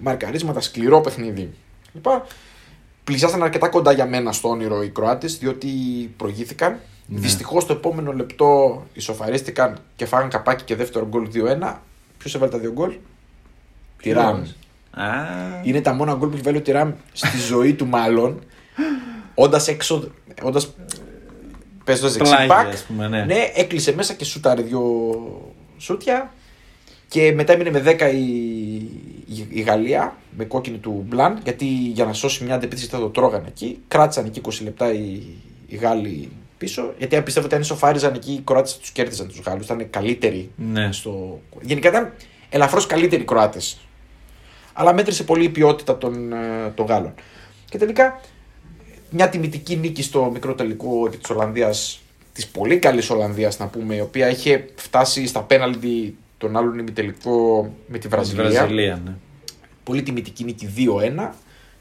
μαρκαρίσματα, σκληρό παιχνίδι. Λοιπόν, πλησιάσαν αρκετά κοντά για μένα στο όνειρο οι Κροάτες, διότι προηγήθηκαν. Ναι. Δυστυχώς το επόμενο λεπτό ισοφαρίστηκαν και φάγαν καπάκι και δεύτερο γκολ 2-1. Ποιος έβαλε τα δύο γκολ, Τυράν. Α, Είναι τα μόνα γκολ που έχει βάλει ο Τιράμ στη ζωή του, μάλλον. Όντας έξω. Όντας παίζοντα Πλάγι, δεξιμπάκ. ας πούμε, ναι. ναι, έκλεισε μέσα και σούταρε δύο σούτια. Και μετά έμεινε με 10 η, η, η Γαλλία με κόκκινη του Μπλαν. Γιατί για να σώσει μια αντεπίθεση θα το τρώγανε εκεί. Κράτησαν εκεί 20 λεπτά οι, οι Γάλλοι πίσω. Γιατί αν πιστεύω ότι αν ισοφάριζαν εκεί οι Κροάτες τους κέρδισαν τους Γάλλους. Ήταν καλύτεροι ναι. στο... Γενικά ήταν ελαφρώς καλύτεροι οι Κροάτες. Αλλά μέτρησε πολύ η ποιότητα των, ε, των Γάλλων. Και τελικά μια τιμητική νίκη στο μικρό τελικό επί της Ολλανδίας, της πολύ καλής Ολλανδίας να πούμε, η οποία είχε φτάσει στα πέναλτι τον άλλον ημιτελικό με τη Στη Βραζιλία. Βραζιλία, ναι. Πολύ τιμητική νίκη 2-1.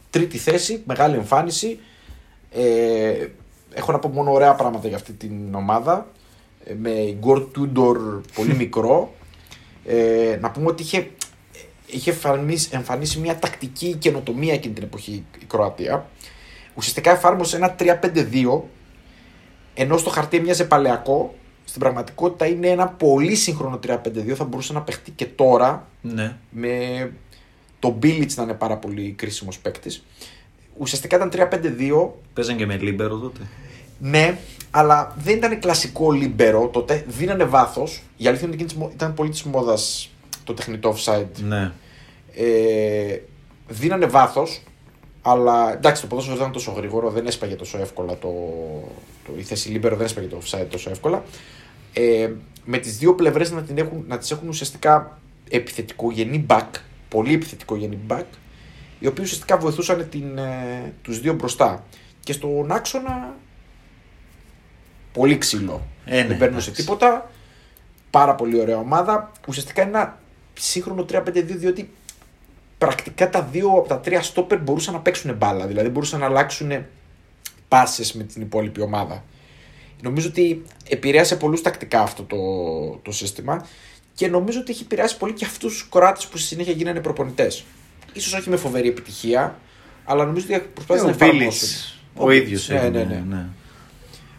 Τρίτη θέση, μεγάλη εμφάνιση. Ε, έχω να πω μόνο ωραία πράγματα για αυτή την ομάδα. Ε, με Γκορ Τούντορ πολύ μικρό. Ε, να πούμε ότι είχε, είχε εμφανίσει, εμφανίσει μια τακτική καινοτομία εκείνη την εποχή η Κροατία. Ουσιαστικά εφάρμοσε ένα 3-5-2 ενώ στο χαρτί έμοιαζε παλαιακό. Στην πραγματικότητα είναι ένα πολύ σύγχρονο 3-5-2. Θα μπορούσε να παιχτεί και τώρα ναι. με τον Μπίλιτς να είναι πάρα πολύ κρίσιμος παίκτης. Ουσιαστικά ήταν 3-5-2, Παίζαν και με λίμπερο τότε. ναι, αλλά δεν ήταν κλασικό λίμπερο τότε. Δίνανε βάθος. Η αλήθεια είναι ότι εκείνης ήταν πολύ της μόδας το τεχνητό offside. Ναι. Ε, δίνανε βάθος, αλλά εντάξει, το ποδόσφαιρο δεν ήταν τόσο γρήγορο, δεν έσπαγε τόσο εύκολα το, το, η θέση λίμπερο, δεν έσπαγε το offside τόσο εύκολα. Ε, με τις δύο πλευρές να, την έχουν, να τις έχουν ουσιαστικά επιθετικογενή back, πολύ επιθετικογενή back, οι οποίοι ουσιαστικά βοηθούσαν την, ε, τους δύο μπροστά. Και στον άξονα πολύ ξύλο. Ε, ναι, δεν παίρνουν σε εντάξει. τίποτα. Πάρα πολύ ωραία ομάδα. Ουσιαστικά ένα σύγχρονο 3-5-2 διότι πρακτικά τα δύο από τα τρία στόπερ μπορούσαν να παίξουν μπάλα. Δηλαδή μπορούσαν να αλλάξουν πάσες με την υπόλοιπη ομάδα. Νομίζω ότι επηρέασε πολλούς τακτικά αυτό το, το σύστημα και νομίζω ότι έχει επηρεάσει πολύ και αυτούς τους κοράτες που στη συνέχεια γίνανε προπονητές. Ίσως όχι με φοβερή επιτυχία, αλλά νομίζω ότι προσπάθησαν να ο Μπίλιτ. εφαρμόσουν. Ο ίδιος. Ναι, ναι, ναι.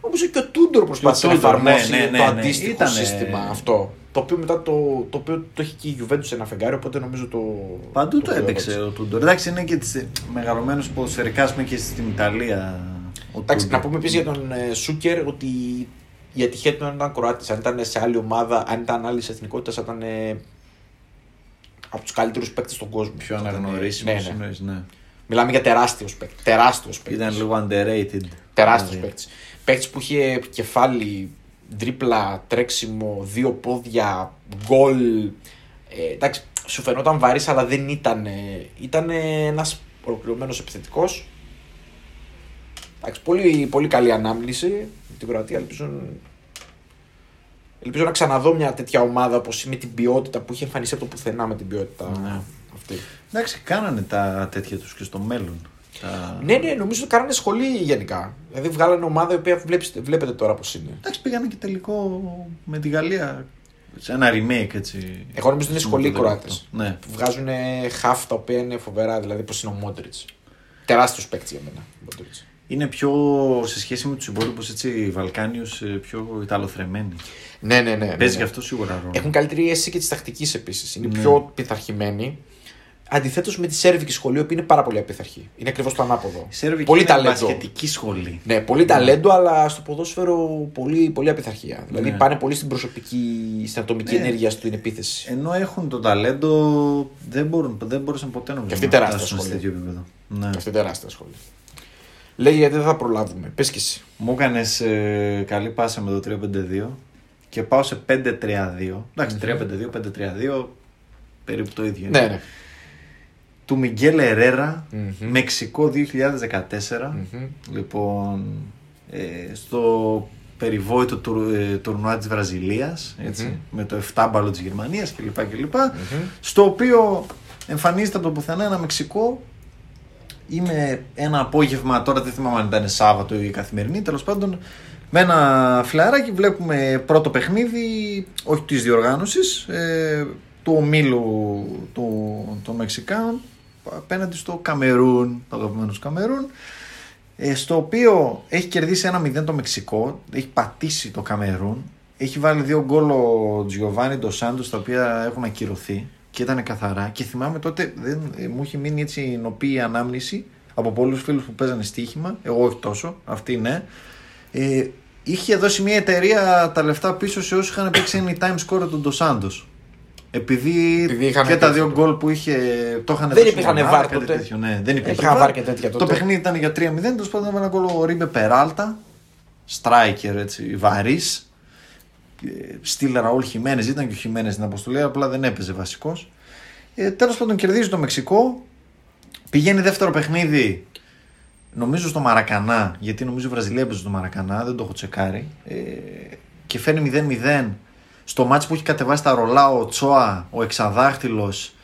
Νομίζω και ο Τούντορ προσπάθησε Και ο να Τούντορ, εφαρμόσει ναι, ναι, το ναι, ναι. αντίστοιχο Ήτανε- σύστημα αυτό. Το οποίο μετά το, το, οποίο το έχει και η Juventus σε ένα φεγγάρι, οπότε νομίζω το. Παντού το προέδωσε. έπαιξε ο Τούντορ. Εντάξει, είναι και μεγαλωμένος ποδοσφαιρικά ας πούμε, και στην Ιταλία. Ο Εντάξει, Τούντορ. να πούμε επίσης για τον ε, Σούκερ ότι η ατυχία του ήταν Κροάτης. Αν ήταν σε άλλη ομάδα, αν ήταν άλλη εθνικότητα, θα ήταν ε, από τους καλύτερους παίκτες στον κόσμο. Πιο Θα ήταν, ε, αναγνωρίσιμος. Ναι, ναι. ναι. Μιλάμε για τεράστιος παίκτη. Τεράστιος παίκτης. Ήταν λίγο underrated. Τεράστιος Δηλαδή. παίκτη. Παίκτη που είχε κεφάλι, τρίπλα, τρέξιμο, δύο πόδια, γκολ. Ε, εντάξει, σου φαινόταν βαρύς, αλλά δεν ήταν. Ήταν ένας ολοκληρωμένος επιθετικός. Εντάξει, πολύ, πολύ καλή ανάμνηση με την Κροατία. Ελπίζω, ελπίζω να ξαναδώ μια τέτοια ομάδα όπως με την ποιότητα που είχε εμφανιστεί από το πουθενά με την ποιότητα Ναι. αυτή. Εντάξει, κάνανε τα τέτοια τους και στο μέλλον. Τα... Ναι, ναι, νομίζω ότι κάνανε σχολή γενικά. Δηλαδή βγάλανε ομάδα η οποία βλέπεις- βλέπετε τώρα πώς είναι. Εντάξει, πήγανε και τελικό με τη Γαλλία. Σε ένα remake έτσι. Εγώ νομίζω ότι είναι σχολή οι Κροάτες. Ναι. Που βγάζουν χαφ τα οποία είναι φοβερά, δηλαδή πώ είναι ο Μόντριτς. Τεράστιος παίκτης για μένα. ο Modric. Είναι πιο σε σχέση με τους υπόλοιπους Βαλκάνιου πιο Ιταλοθρεμένοι. Ναι, ναι, ναι. ναι, Παίζει ναι. και αυτό σίγουρα ρόλο. Έχουν καλύτερη αίσθηση και της τακτικής επίσης. Είναι Ναι. πιο πειθαρχημένοι. Αντιθέτως με τη Σέρβικη σχολή, που είναι πάρα πολύ απειθαρχή. Είναι ακριβώς το ανάποδο. Η Σέρβικη πολύ είναι ταλέντο. μπασκετική σχολή. Ναι, πολύ ταλέντο, αλλά στο ποδόσφαιρο πολύ, πολύ απειθαρχία. Δηλαδή Ναι. πάνε πολύ στην προσωπική, στην ατομική Ναι. ενέργεια στην επίθεση. Ενώ έχουν το ταλέντο, δεν, μπορούν, δεν μπορούσαν ποτέ νομίζω Και αυτή να τεράστια φτάσουν σε σχολή. τέτοιο επίπεδο. Ναι. Αυτή τεράστια σχολή. Λέγει γιατί δεν θα προλάβουμε. Πες και εσύ. Μου έκανες καλή πάσα με το 3-5-2 και πάω σε 5-3-2. Εντάξει, 3-5-2, 5-3-2, περίπου το ίδιο. είναι. Ναι, ναι. Του Μιγγέλ Ερέρα, Μμμ. Μεξικό 2014. Μμμ. Λοιπόν, ε, στο περιβόητο του, ε, τουρνουά της Βραζιλίας, έτσι, Μμμ. με το 7 μπάλο της Γερμανίας κλπ. κλπ στο οποίο εμφανίζεται από το πουθενά ένα Μεξικό είμαι ένα απόγευμα, τώρα δεν θυμάμαι αν ήταν Σάββατο ή καθημερινή, τέλος πάντων με ένα φιλαράκι. Βλέπουμε πρώτο παιχνίδι, όχι της διοργάνωσης, ε, του ομίλου του, των Μεξικάνων απέναντι στο Καμερούν, το αγαπημένος του Καμερούν, ε, στο οποίο έχει κερδίσει ένα 0 το Μεξικό, έχει πατήσει το Καμερούν, έχει βάλει δύο γκολ ο Τζιοβάνι Ντος Σάντος τα οποία έχουν ακυρωθεί και ήταν καθαρά. Και θυμάμαι τότε δεν, ε, μου είχε μείνει έτσι νοπή η ανάμνηση από πολλούς φίλους που παίζανε στοίχημα. Εγώ όχι τόσο, αυτή ναι. Ε, είχε δώσει μια εταιρεία τα λεφτά πίσω σε όσους είχαν παίξει anytime score τον Ντοσάντο. Επειδή, Επειδή είχαν και τα τέτοιο. δύο γκολ που είχε το είχαν Δεν δώσει υπήρχαν μονάδα, βάρ κάτι τότε. τέτοιο, ναι, δεν υπήρχε Είχαν βάρ και τέτοια Το τότε. παιχνίδι ήταν για 3-0, τέλος πάντων έβαλε ένα γκολ ο Ρίμπε Περάλτα, striker έτσι, βαρύς. Στείλε Ραούλ Χιμένες, ήταν και ο Χιμένες στην αποστολή, απλά δεν έπαιζε βασικός. Ε, Τέλος πάντων κερδίζει το Μεξικό. Πηγαίνει δεύτερο παιχνίδι, νομίζω στο Μαρακανά, γιατί νομίζω η Βραζιλία έπαιζε στο Μαρακανά, δεν το έχω τσεκάρει. Ε, και φέρνει 0-0 στο μάτς που έχει κατεβάσει τα ρολά ο Τσόα, ο Εξαδάχτυλος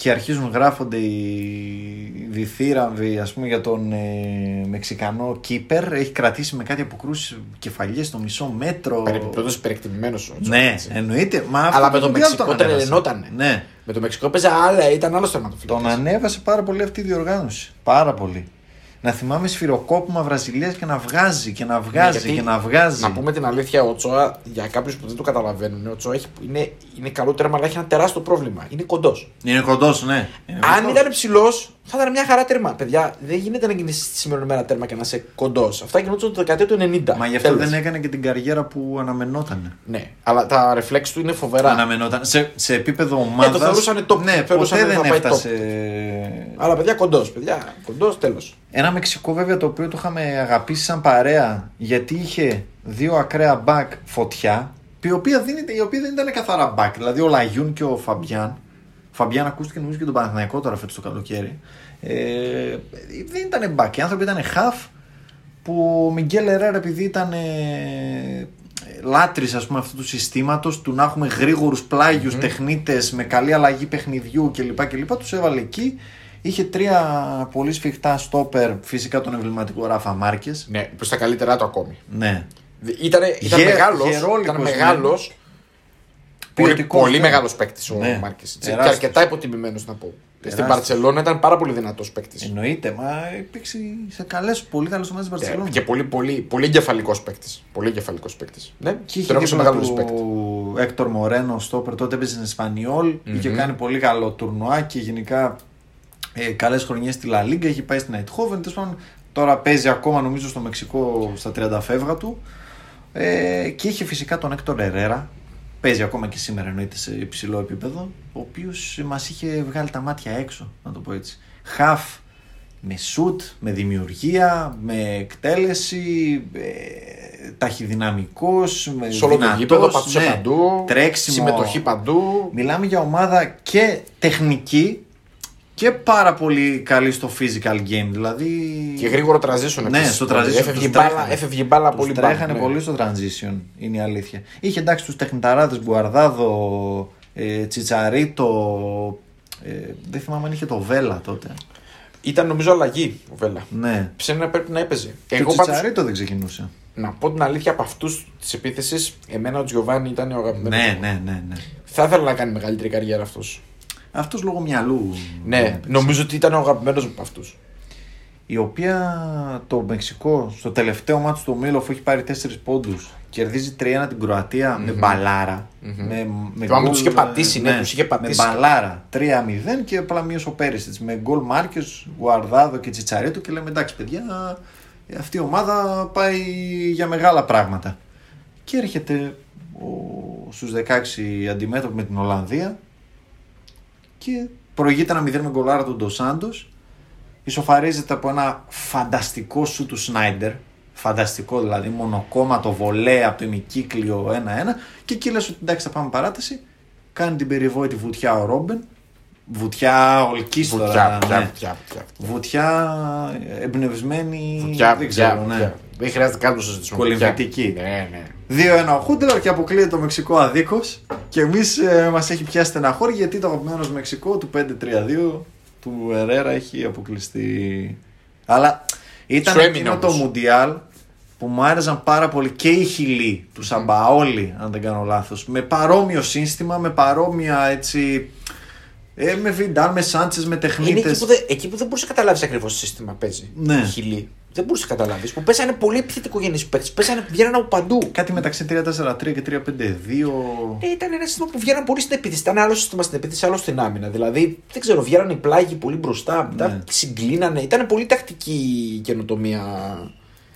και αρχίζουν γράφονται οι διθύραμβοι ας πούμε για τον ε, Μεξικανό Κίπερ έχει κρατήσει με κάτι αποκρούσεις κεφαλιές στο μισό μέτρο Περιπτώτο υπερεκτιμημένος. ναι εννοείται Μα αυτό Αλλά με το Μουντιάλ Μεξικό τον ανέβασε. τρελαινότανε. ναι Με το Μεξικό παίζα άλλα, ήταν άλλος τερματοφύλακας. τον ανέβασε πάρα πολύ αυτή η διοργάνωση πάρα πολύ να θυμάμαι σφυροκόπημα Βραζιλίας και να βγάζει και να βγάζει Ναι, γιατί, και να βγάζει Να πούμε την αλήθεια, ο Τσόα, για κάποιους που δεν το καταλαβαίνουν, ο Τσόα έχει, είναι, είναι καλό τέρμα, αλλά έχει ένα τεράστιο πρόβλημα. Είναι κοντός. είναι κοντός ναι Είναι Αν κοντός. ήταν ψηλός, θα ήταν μια χαρά τέρμα. Παιδιά, δεν γίνεται να γίνει στη σημερινή μέρα τέρμα και να είσαι κοντός. Αυτά γινόταν το δεκαετία του 90. Μα γι' αυτό Τέλος. δεν έκανε και την καριέρα που αναμενόταν. Ναι, αλλά τα reflex του είναι φοβερά. Αναμενόταν. Σε, σε επίπεδο ομάδα. το θεωρούσανε top. Ναι, Θεωρούσανε ποτέ ότι δεν θα πάει έφτασε. Αλλά παιδιά, κοντός. Παιδιά, κοντός, τέλος. Ένα Μεξικό βέβαια το οποίο το είχαμε αγαπήσει σαν παρέα γιατί είχε δύο ακραία μπακ φωτιά η οποία, δεν, ήταν- η οποία δεν ήταν καθαρά μπακ. Δηλαδή ο Λαγιούν και ο Φαμπιάν. Ο Φαμπιάν ακούστηκε νομίζω και τον Παναθηναϊκό τώρα φέτος το καλοκαίρι. Ε, δεν ήταν μπακ. Οι άνθρωποι ήταν χαφ που ο Μιγκέλ Ερέρα επειδή ήταν ε, λάτρης ας πούμε αυτού του συστήματος του να έχουμε γρήγορους πλάγιους τεχνίτες με καλή αλλαγή παιχνιδιού κλπ. κλπ. Τους έβαλε εκεί. Είχε τρία πολύ σφιχτά στόπερ, φυσικά τον εμβληματικό Ράφα Μάρκες. Ναι, προς τα καλύτερά του ακόμη. Ναι. Ήταν, ήταν Γε- μεγάλος. γερόλικος, Ήταν ναι. μεγάλος. Πολύ, Ποιοτικός, πολύ ναι. μεγάλος παίκτης ο Ναι, Μάρκες. Και τεράστιος. αρκετά υποτιμημένος να πω. Στην Τεράστιος. Παρσελόνα ήταν πάρα πολύ δυνατός παίκτης. Εννοείται, μα υπήρξε σε καλές, πολύ καλές ομάδες της Βαρκελόνη. Και πολύ, πολύ, πολύ εγκεφαλικός παίκτης. Πολύ εγκεφαλικός παίκτης. Ναι, Και είχε τον και έχω σε τον μεγάλο του respect. Έκτορ Μορένο στόπερ, τότε έπαιζε στην Εσπανιόλ. Είχε κάνει πολύ καλό τουρνουά και γενικά ε, καλές χρονιές στη Λα Λίγκα. Είχε πάει στην Αιτχόβεν. Τέλος πάντων, τώρα παίζει ακόμα νομίζω στο Μεξικό στα 30 φεύγα του. Ε, και είχε φυσικά τον Έκτορ Ερέρα. Παίζει ακόμα και σήμερα εννοείται σε υψηλό επίπεδο. Ο οποίος μας είχε βγάλει τα μάτια έξω, να το πω έτσι. Χαφ με σουτ, με δημιουργία, με εκτέλεση, ε, ταχυδυναμικός, με Σε όλο το δυνατός, γήπεδο, πατούσε ναι, παντού. τρέξιμο. Συμμετοχή παντού. Μιλάμε για ομάδα και τεχνική και πάρα πολύ καλή στο physical game. Δηλαδή. Και γρήγορο transition Ναι, επίσης. στο transition. Έφευγε τους μπάλα, τρέχανε. έφευγε μπάλα Τους πολύ τρέχανε πάνω, ναι. πολύ στο transition, είναι η αλήθεια. Είχε εντάξει τους τεχνηταράδες Μπουαρδάδο, ε, Τσιτσαρίτο. Ε, δεν θυμάμαι αν είχε το Βέλα τότε. Ήταν νομίζω αλλαγή ο Βέλα. Ναι. Ψένα πρέπει να έπαιζε. Και Εγώ ο πάντως, Τσιτσαρίτο δεν ξεκινούσε. να πω την αλήθεια από αυτούς τη επίθεση, εμένα ο Τζιοβάνι ήταν ο αγαπημένος. Ναι, ναι, ναι. ναι. Θα ήθελα να κάνει μεγαλύτερη καριέρα αυτός. Αυτός λόγω μυαλού. δεν Ναι, έπαιξε. νομίζω ότι ήταν ο αγαπημένος μου από αυτούς. η οποία το Μεξικό στο τελευταίο μάτι του Μίλο αφού έχει πάρει 4 πόντους κερδίζει 3-1 την κροατια με μπαλαρα Με, με Θυμάμαι γκολ, τους είχε πατήσει, ναι, τους είχε πατήσει. Με μπαλάρα 3-0 και απλά μείωσε ο Πέρισιτς με γκολ Μάρκες, Γουαρδάδο και Τσιτσαρέτο και λέμε εντάξει παιδιά αυτή η ομάδα πάει για μεγάλα πράγματα. Και έρχεται ο, στους 16 αντιμέτωποι με την Ολλανδία και προηγείται ένα 0 με γκολάρα του Ντοσάντος ισοφαρίζεται από ένα φανταστικό σου του Σνάιντερ. Φανταστικό δηλαδή, μονοκόμματο βολέ από το ημικύκλιο 1-1. Και εκεί λες ότι εντάξει θα πάμε παράταση. Κάνει την περιβόητη βουτιά ο Ρόμπεν. Βουτιά ολικής τώρα. Βουτιά, βουτιά, ναι. βουτιά, βουτιά. Βουτιά εμπνευσμένη. Βουτιά, δεν βουτιά, ξέρω, ναι. Βουτιά. Δεν χρειάζεται καν να το συζητήσουμε. Κολυμβητική. Ναι, ναι. 2-1 ο Χούντελαρ και αποκλείεται το Μεξικό αδίκως. Και εμείς ε, μας έχει πιάσει στεναχώρη γιατί το αγαπημένο Μεξικό του 5-3-2 του Ερέρα έχει αποκλειστεί. Αλλά ήταν Σου έμεινε εκείνο το όμως. Μουντιάλ που μου άρεσαν πάρα πολύ και οι χιλοί του Σαμπαόλη, αν δεν κάνω λάθος. Με παρόμοιο σύστημα, με παρόμοια έτσι. Ε, με Βιντάλ, με Σάντσε, με Είναι τεχνίτες. εκεί που, δεν, εκεί που δεν μπορούσε να καταλάβεις ακριβώς τι σύστημα παίζει. Ναι. Η Χιλή. Δεν μπορούσε να καταλάβεις. Που πέσανε πολύ επιθετικογενεί παίκτες. Πέσανε, βγαίνανε από παντού. Κάτι μεταξύ 3-4-3 και 3-5-2. Ε, ήταν ένα σύστημα που βγαίναν πολύ στην επίθεση. Ήταν άλλο σύστημα στην επίθεση, άλλο στην άμυνα. Δηλαδή, δεν ξέρω, βγαίνανε οι πλάγοι πολύ μπροστά, μετά Ναι. συγκλίνανε. Ήταν πολύ τακτική η καινοτομία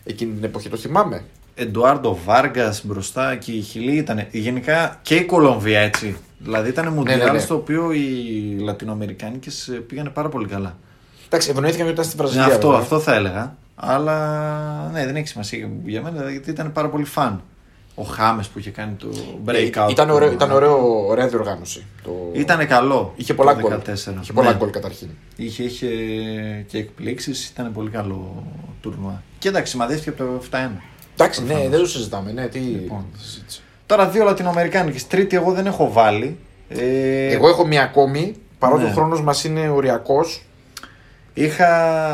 εκείνη την εποχή. Το θυμάμαι. Εντουάρντο Βάργας μπροστά και η Χιλή ήταν. Γενικά και η Κολομβία έτσι. Δηλαδή ήταν μουντιάλ ναι, ναι. στο οποίο οι Λατινοαμερικάνικες πήγανε πάρα πολύ καλά. Εντάξει, ευνοήθηκαν γιατί ήταν στη Ναι, Βραζιλία. αυτό, βέβαια. αυτό θα έλεγα. Αλλά ναι, δεν έχει σημασία για μένα γιατί ήταν πάρα πολύ φαν. Ο Χάμες που είχε κάνει το breakout. Ε, Ήταν, του- ωραίο, ήταν ωραίο, ωραία διοργάνωση. Το... Ήτανε καλό. Είχε πολλά το γκολ. 14. Είχε πολλά Ναι. γκολ καταρχήν. Είχε, είχε και εκπλήξεις, ήταν πολύ καλό τουρνουά. Και εντάξει, συμμαδεύτηκε από το 7-1. Εντάξει, ναι, δεν το συζητάμε. Ναι, τι... Λοιπόν. Τώρα δύο Λατινοαμερικάνικες. Τρίτη, εγώ δεν έχω βάλει. Ε, Εγώ έχω μία ακόμη, παρότι Ναι. ο χρόνος μας είναι οριακός. Είχα.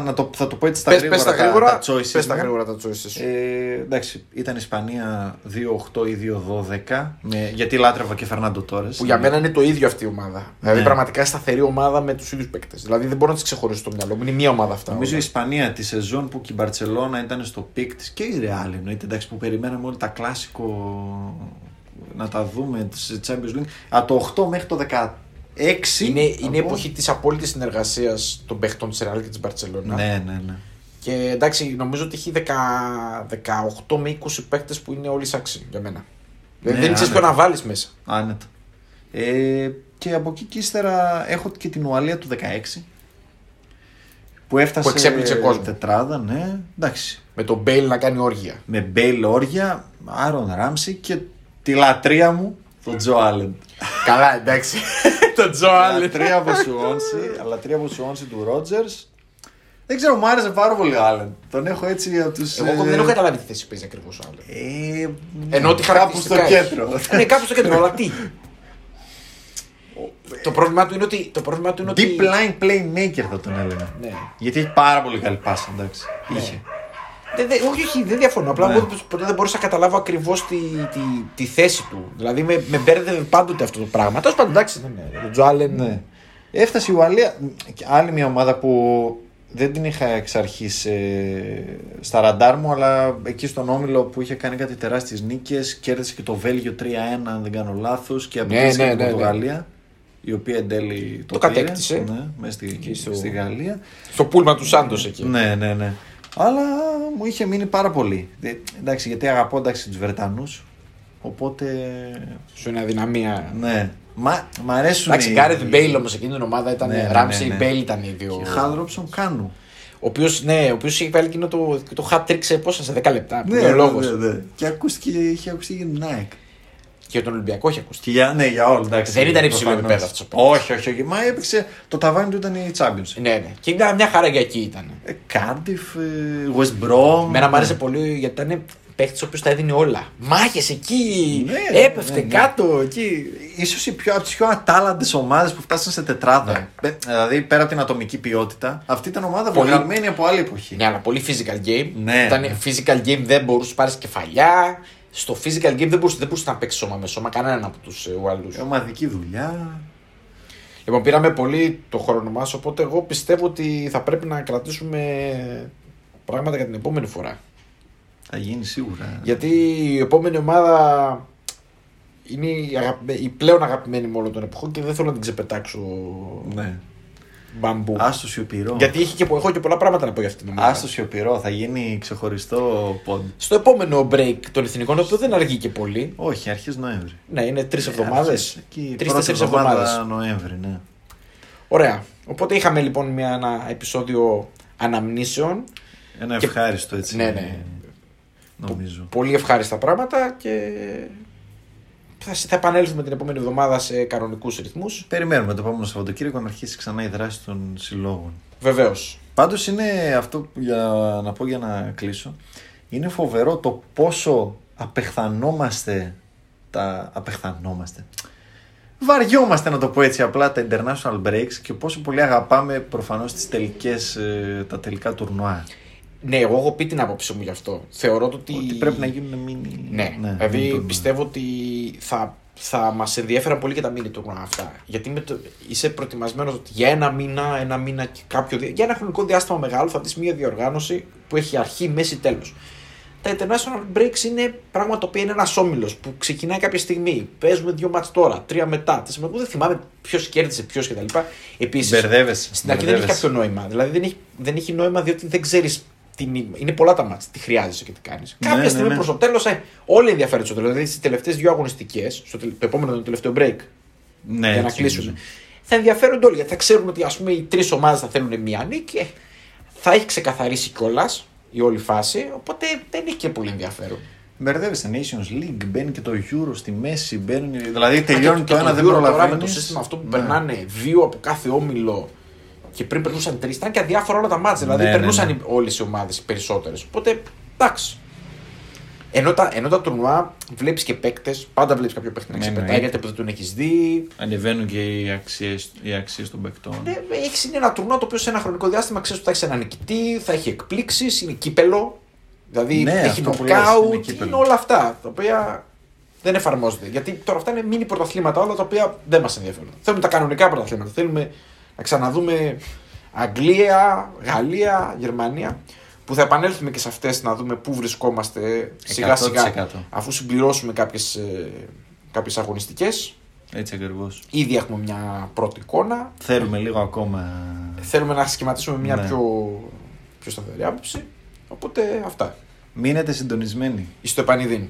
Να το, θα το πω έτσι στα Πες, γρήγορα. πες τα τα- γρήγορα. τα choices Πες τα μου. γρήγορα τα choices σου. Ε, εντάξει, ήταν Ισπανία 2-8 ή 2-12. Με, γιατί λάτρευα και Φερνάντο Τόρες. Που για μένα είναι το ίδιο αυτή η ομάδα. Δηλαδή Ναι. πραγματικά σταθερή ομάδα με τους ίδιους παίκτες. Δηλαδή δεν μπορώ να τις ξεχωρίσω στο μυαλό μου. Είναι μία ομάδα αυτά. Νομίζω η όλα. Ισπανία τη σεζόν που και η Μπαρσελόνα ήταν στο peak της και η Real εννοείται εντάξει, που περιμέναμε όλοι τα κλάσικο να τα δούμε τη Champions League. Από το 8 μέχρι το 16. Είναι, είναι από- η εποχή της απόλυτης συνεργασίας των παίχτων της Real και της Μπαρσελόνα. Ναι, ναι, ναι. Και εντάξει, νομίζω ότι έχει 10, 18 με 20 παίκτες που είναι όλοι σάξι για μένα. Δηλαδή Ναι, δεν ξέρεις άνετα. ποιο να βάλεις μέσα. Άνετα. Ε, και από εκεί και ύστερα έχω και την Ουαλία του 16. Που έφτασε Που εξέπληξε κόσμο. τετράδα, ναι. Εντάξει. Με τον Μπέιλ να κάνει όργια. Με Μπέιλ Όργια, Άαρον Ράμσεϊ και τη λατρεία μου, τον Τζο Άλεν. Καλά, εντάξει. τον Τζο Άλεν. Λατρεία από Σουόνσι, λατρεία από Σουόνσι του Ρότζερς. Δεν ξέρω, μου άρεσε πάρα πολύ ο Άλεν. Τον έχω έτσι από τους. Εγώ ακόμη δεν έχω καταλάβει τι θέση παίζει ακριβώς ο Άλεν. Ε, Ενώ ότι κάπου στο χαρακτηριστικά έχει. κέντρο. Ναι, κάπου στο κέντρο, αλλά τι. το πρόβλημά του είναι ότι. Το πρόβλημά του είναι ότι... Deep line playmaker θα τον έλεγα. Ναι. Γιατί έχει πάρα πολύ καλή πάσα, εντάξει. Είχε. Δεν, δεν, όχι, όχι, δεν διαφωνώ. Απλά Ναι. εγώ ποτέ δεν μπορούσα να καταλάβω ακριβώς τη, τη, τη, θέση του. Δηλαδή με, με μπέρδευε πάντοτε αυτό το πράγμα. Τέλος πάντων, εντάξει, δεν είναι. Ο Τζο Άλεν. Ναι. Έφτασε η Ουαλία, και άλλη μια ομάδα που δεν την είχα εξ αρχής στα ραντάρ μου, αλλά εκεί στον Όμιλο που είχε κάνει κάτι τεράστιες νίκες, κέρδισε και το Βέλγιο 3-1, αν δεν κάνω λάθος, και Ναι, αποκλείστηκε ναι, την ναι, ναι. Πορτογαλία, η οποία εν τέλει το, Το πήρε, κατέκτησε. Ναι, μέσα στη, Εκεί στο- στη Γαλλία. Στο πούλμαν του Σάντος εκεί. Ναι, ναι, ναι. Αλλά μου είχε μείνει πάρα πολύ. Ε, εντάξει, γιατί αγαπώ εντάξει, τους Βρετανούς, οπότε Σου είναι αδυναμία. ναι. Μα, μ' αρέσουν Εντάξει, οι- Γκάρεθ Μπέιλ όμως εκείνη την ομάδα ήταν. Ναι, ναι, Ράμσεϊ ναι, ναι. Μπέιλ ήταν οι δύο. Και Χαλ Ρόμπσον-Κάνου. Ο οποίος ναι, ο οποίος είχε βάλει εκείνο το, το hat trick σε πόσα, σε 10 λεπτά. Ναι, Ναι, ο λόγος. ναι, ναι. Και ακούστηκε, είχε ακουστεί για την ΑΕΚ. Και για τον Ολυμπιακό είχε ακουστεί. Και για, ναι, για όλους, εντάξει. Δεν ήταν υψηλό προφανώς. επίπεδο αυτός ο παίκτης. Όχι, όχι, όχι. Μα έπαιξε. Το ταβάνι του ήταν η Championship. Ναι, ναι. Και ήταν μια χαρά για εκεί ήταν. Ε, Cardiff, ε, West Brom. Εμένα μου άρεσε πολύ γιατί ήταν παίχτη ο οποίος τα έδινε όλα. Μάχες εκεί, Ναι, έπεφτε ναι, ναι. κάτω εκεί. Ίσως οι πιο, από τις πιο ατάλλαντες ομάδες που φτάσαν σε τετράδα. Ναι. Ε, Δηλαδή πέρα από την ατομική ποιότητα, αυτή ήταν ομάδα Πολύ- βγαλμένη από άλλη εποχή. Ναι, αλλά πολύ physical game. Ναι. Ήταν physical game, δεν μπορούσε να πάρεις κεφαλιά. Στο physical game δεν μπορούσε, δεν μπορούσε να παίξει σώμα με σώμα κανέναν από τους Ουαλούς. Ε, Ομαδική δουλειά. Λοιπόν, πήραμε πολύ το χρόνο μας, οπότε εγώ πιστεύω ότι θα πρέπει να κρατήσουμε πράγματα για την επόμενη φορά. Θα γίνει σίγουρα. Γιατί η επόμενη ομάδα είναι η, αγαπη- η πλέον αγαπημένη μου όλων των εποχών και δεν θέλω να την ξεπετάξω Ναι. Μπαμπού. Άστο σιωπηρό. Γιατί έχει και, πο- έχω και πολλά πράγματα να πω για αυτήν την ομάδα. Άστο σιωπηρό, θα γίνει ξεχωριστό πόντ. Στο επόμενο break των εθνικών, το οποίο δεν αργεί και πολύ. Όχι, αρχές Νοέμβρη. Ναι, είναι τρεις εβδομάδες. Αρχές, εκεί, Τρει-τέσσερι πρώτη εβδομάδα εβδομάδες. Νοέμβρη, ναι. Ωραία. Οπότε είχαμε λοιπόν μια, ένα επεισόδιο αναμνήσεων. Ένα Και- ευχάριστο έτσι. Ναι, ναι. Νομίζω. Πολύ ευχάριστα πράγματα και θα, θα επανέλθουμε την επόμενη εβδομάδα σε κανονικούς ρυθμούς. Περιμένουμε το επόμενο Σαββατοκύριακο να αρχίσει ξανά η δράση των συλλόγων. Βεβαίως. Πάντως είναι αυτό που για να πω για να κλείσω. Είναι φοβερό το πόσο απεχθανόμαστε τα. Απεχθανόμαστε. Βαριόμαστε να το πω έτσι απλά τα international breaks και πόσο πολύ αγαπάμε προφανώς τις τελικές, ε, τα τελικά τουρνουά. Ναι, εγώ έχω πει την άποψή μου γι' αυτό. Θεωρώ το ότι. Ότι πρέπει να γίνουν μίνι. Ναι, mini δηλαδή τουρνουά. πιστεύω ότι θα, θα μας ενδιαφέραν πολύ και τα mini τουρνουά αυτά. Γιατί με το, είσαι προετοιμασμένος ότι για ένα μήνα, ένα μήνα και κάποιο. δι- Για ένα χρονικό διάστημα μεγάλο θα δεις μια διοργάνωση που έχει αρχή, μέση, τέλος. Τα international breaks είναι πράγμα το οποίο είναι ένας όμιλος που ξεκινάει κάποια στιγμή. Παίζουμε δύο μάτς τώρα, τρία μετά. τέσσερα μετά. Δεν θυμάμαι ποιος κέρδισε ποιος κτλ. Επίσης, Μπερδεύεσαι. στην αρχή δεν έχει μπερδεύεσαι. κάποιο νόημα. Δηλαδή δεν έχει, δεν έχει νόημα διότι δεν ξέρεις. Είναι πολλά τα μάτια. Τι χρειάζεσαι και τι κάνεις. Ναι, Κάποια ναι, στιγμή ναι. προς το τέλος ε, όλοι ενδιαφέρονται στο τέλος. Δηλαδή στις τελευταίες δύο αγωνιστικές, στο τελε- το επόμενο το τελευταίο break, Ναι, για να έτσι κλείσουν. νομίζω. Θα ενδιαφέρονται όλοι γιατί θα ξέρουν ότι ας πούμε, οι τρεις ομάδες θα θέλουν μία νίκη. ε, Θα έχει ξεκαθαρίσει κιόλας η όλη φάση. Οπότε δεν έχει και πολύ ενδιαφέρον. Μπερδεύεσαι. Nations League, μπαίνει και το Euro στη μέση. Μπαίνουν, δηλαδή τελειώνει Και το ένα, Euro δεν τώρα με προλαβαίνεις. το σύστημα αυτό που περνάνε δύο από κάθε όμιλο και πριν περνούσαν τρεις, ήταν και αδιάφορα όλα τα μάτια. Δηλαδή Ναι, ναι, περνούσαν ναι. οι- όλες οι ομάδες οι περισσότερες. Οπότε εντάξει. Ενώ τα, ενώ τα τουρνουά βλέπεις και παίκτες, πάντα βλέπεις κάποιο παίκτη να Ναι, ξεπετάει ναι. γιατί που δεν τον έχεις δει. Ανεβαίνουν και οι αξίες οι αξίες των παικτών. Ναι, έχεις είναι ένα τουρνουά το οποίο σε ένα χρονικό διάστημα ξέρεις ότι θα έχεις έναν νικητή, θα έχει εκπλήξεις, είναι κύπελο. Δηλαδή Ναι, έχει αυτό που λες, είναι νοκάουτ, είναι, κύπελλο. όλα αυτά τα οποία δεν εφαρμόζονται. Γιατί τώρα αυτά είναι μίνι πρωταθλήματα όλα τα οποία δεν μας ενδιαφέρουν. Θέλουμε τα κανονικά πρωταθλήματα. Θέλουμε να ξαναδούμε Αγγλία, Γαλλία, Γερμανία. Που θα επανέλθουμε και σε αυτές να δούμε πού βρισκόμαστε σιγά σιγά 100%. αφού συμπληρώσουμε κάποιες κάποιες αγωνιστικές. Έτσι ακριβώς. Ήδη έχουμε μια πρώτη εικόνα. Θέλουμε λίγο ακόμα. Θέλουμε να σχηματίσουμε μια Ναι. πιο, πιο σταθερή άποψη. Οπότε αυτά. Μείνετε συντονισμένοι. Στο επανειδήν.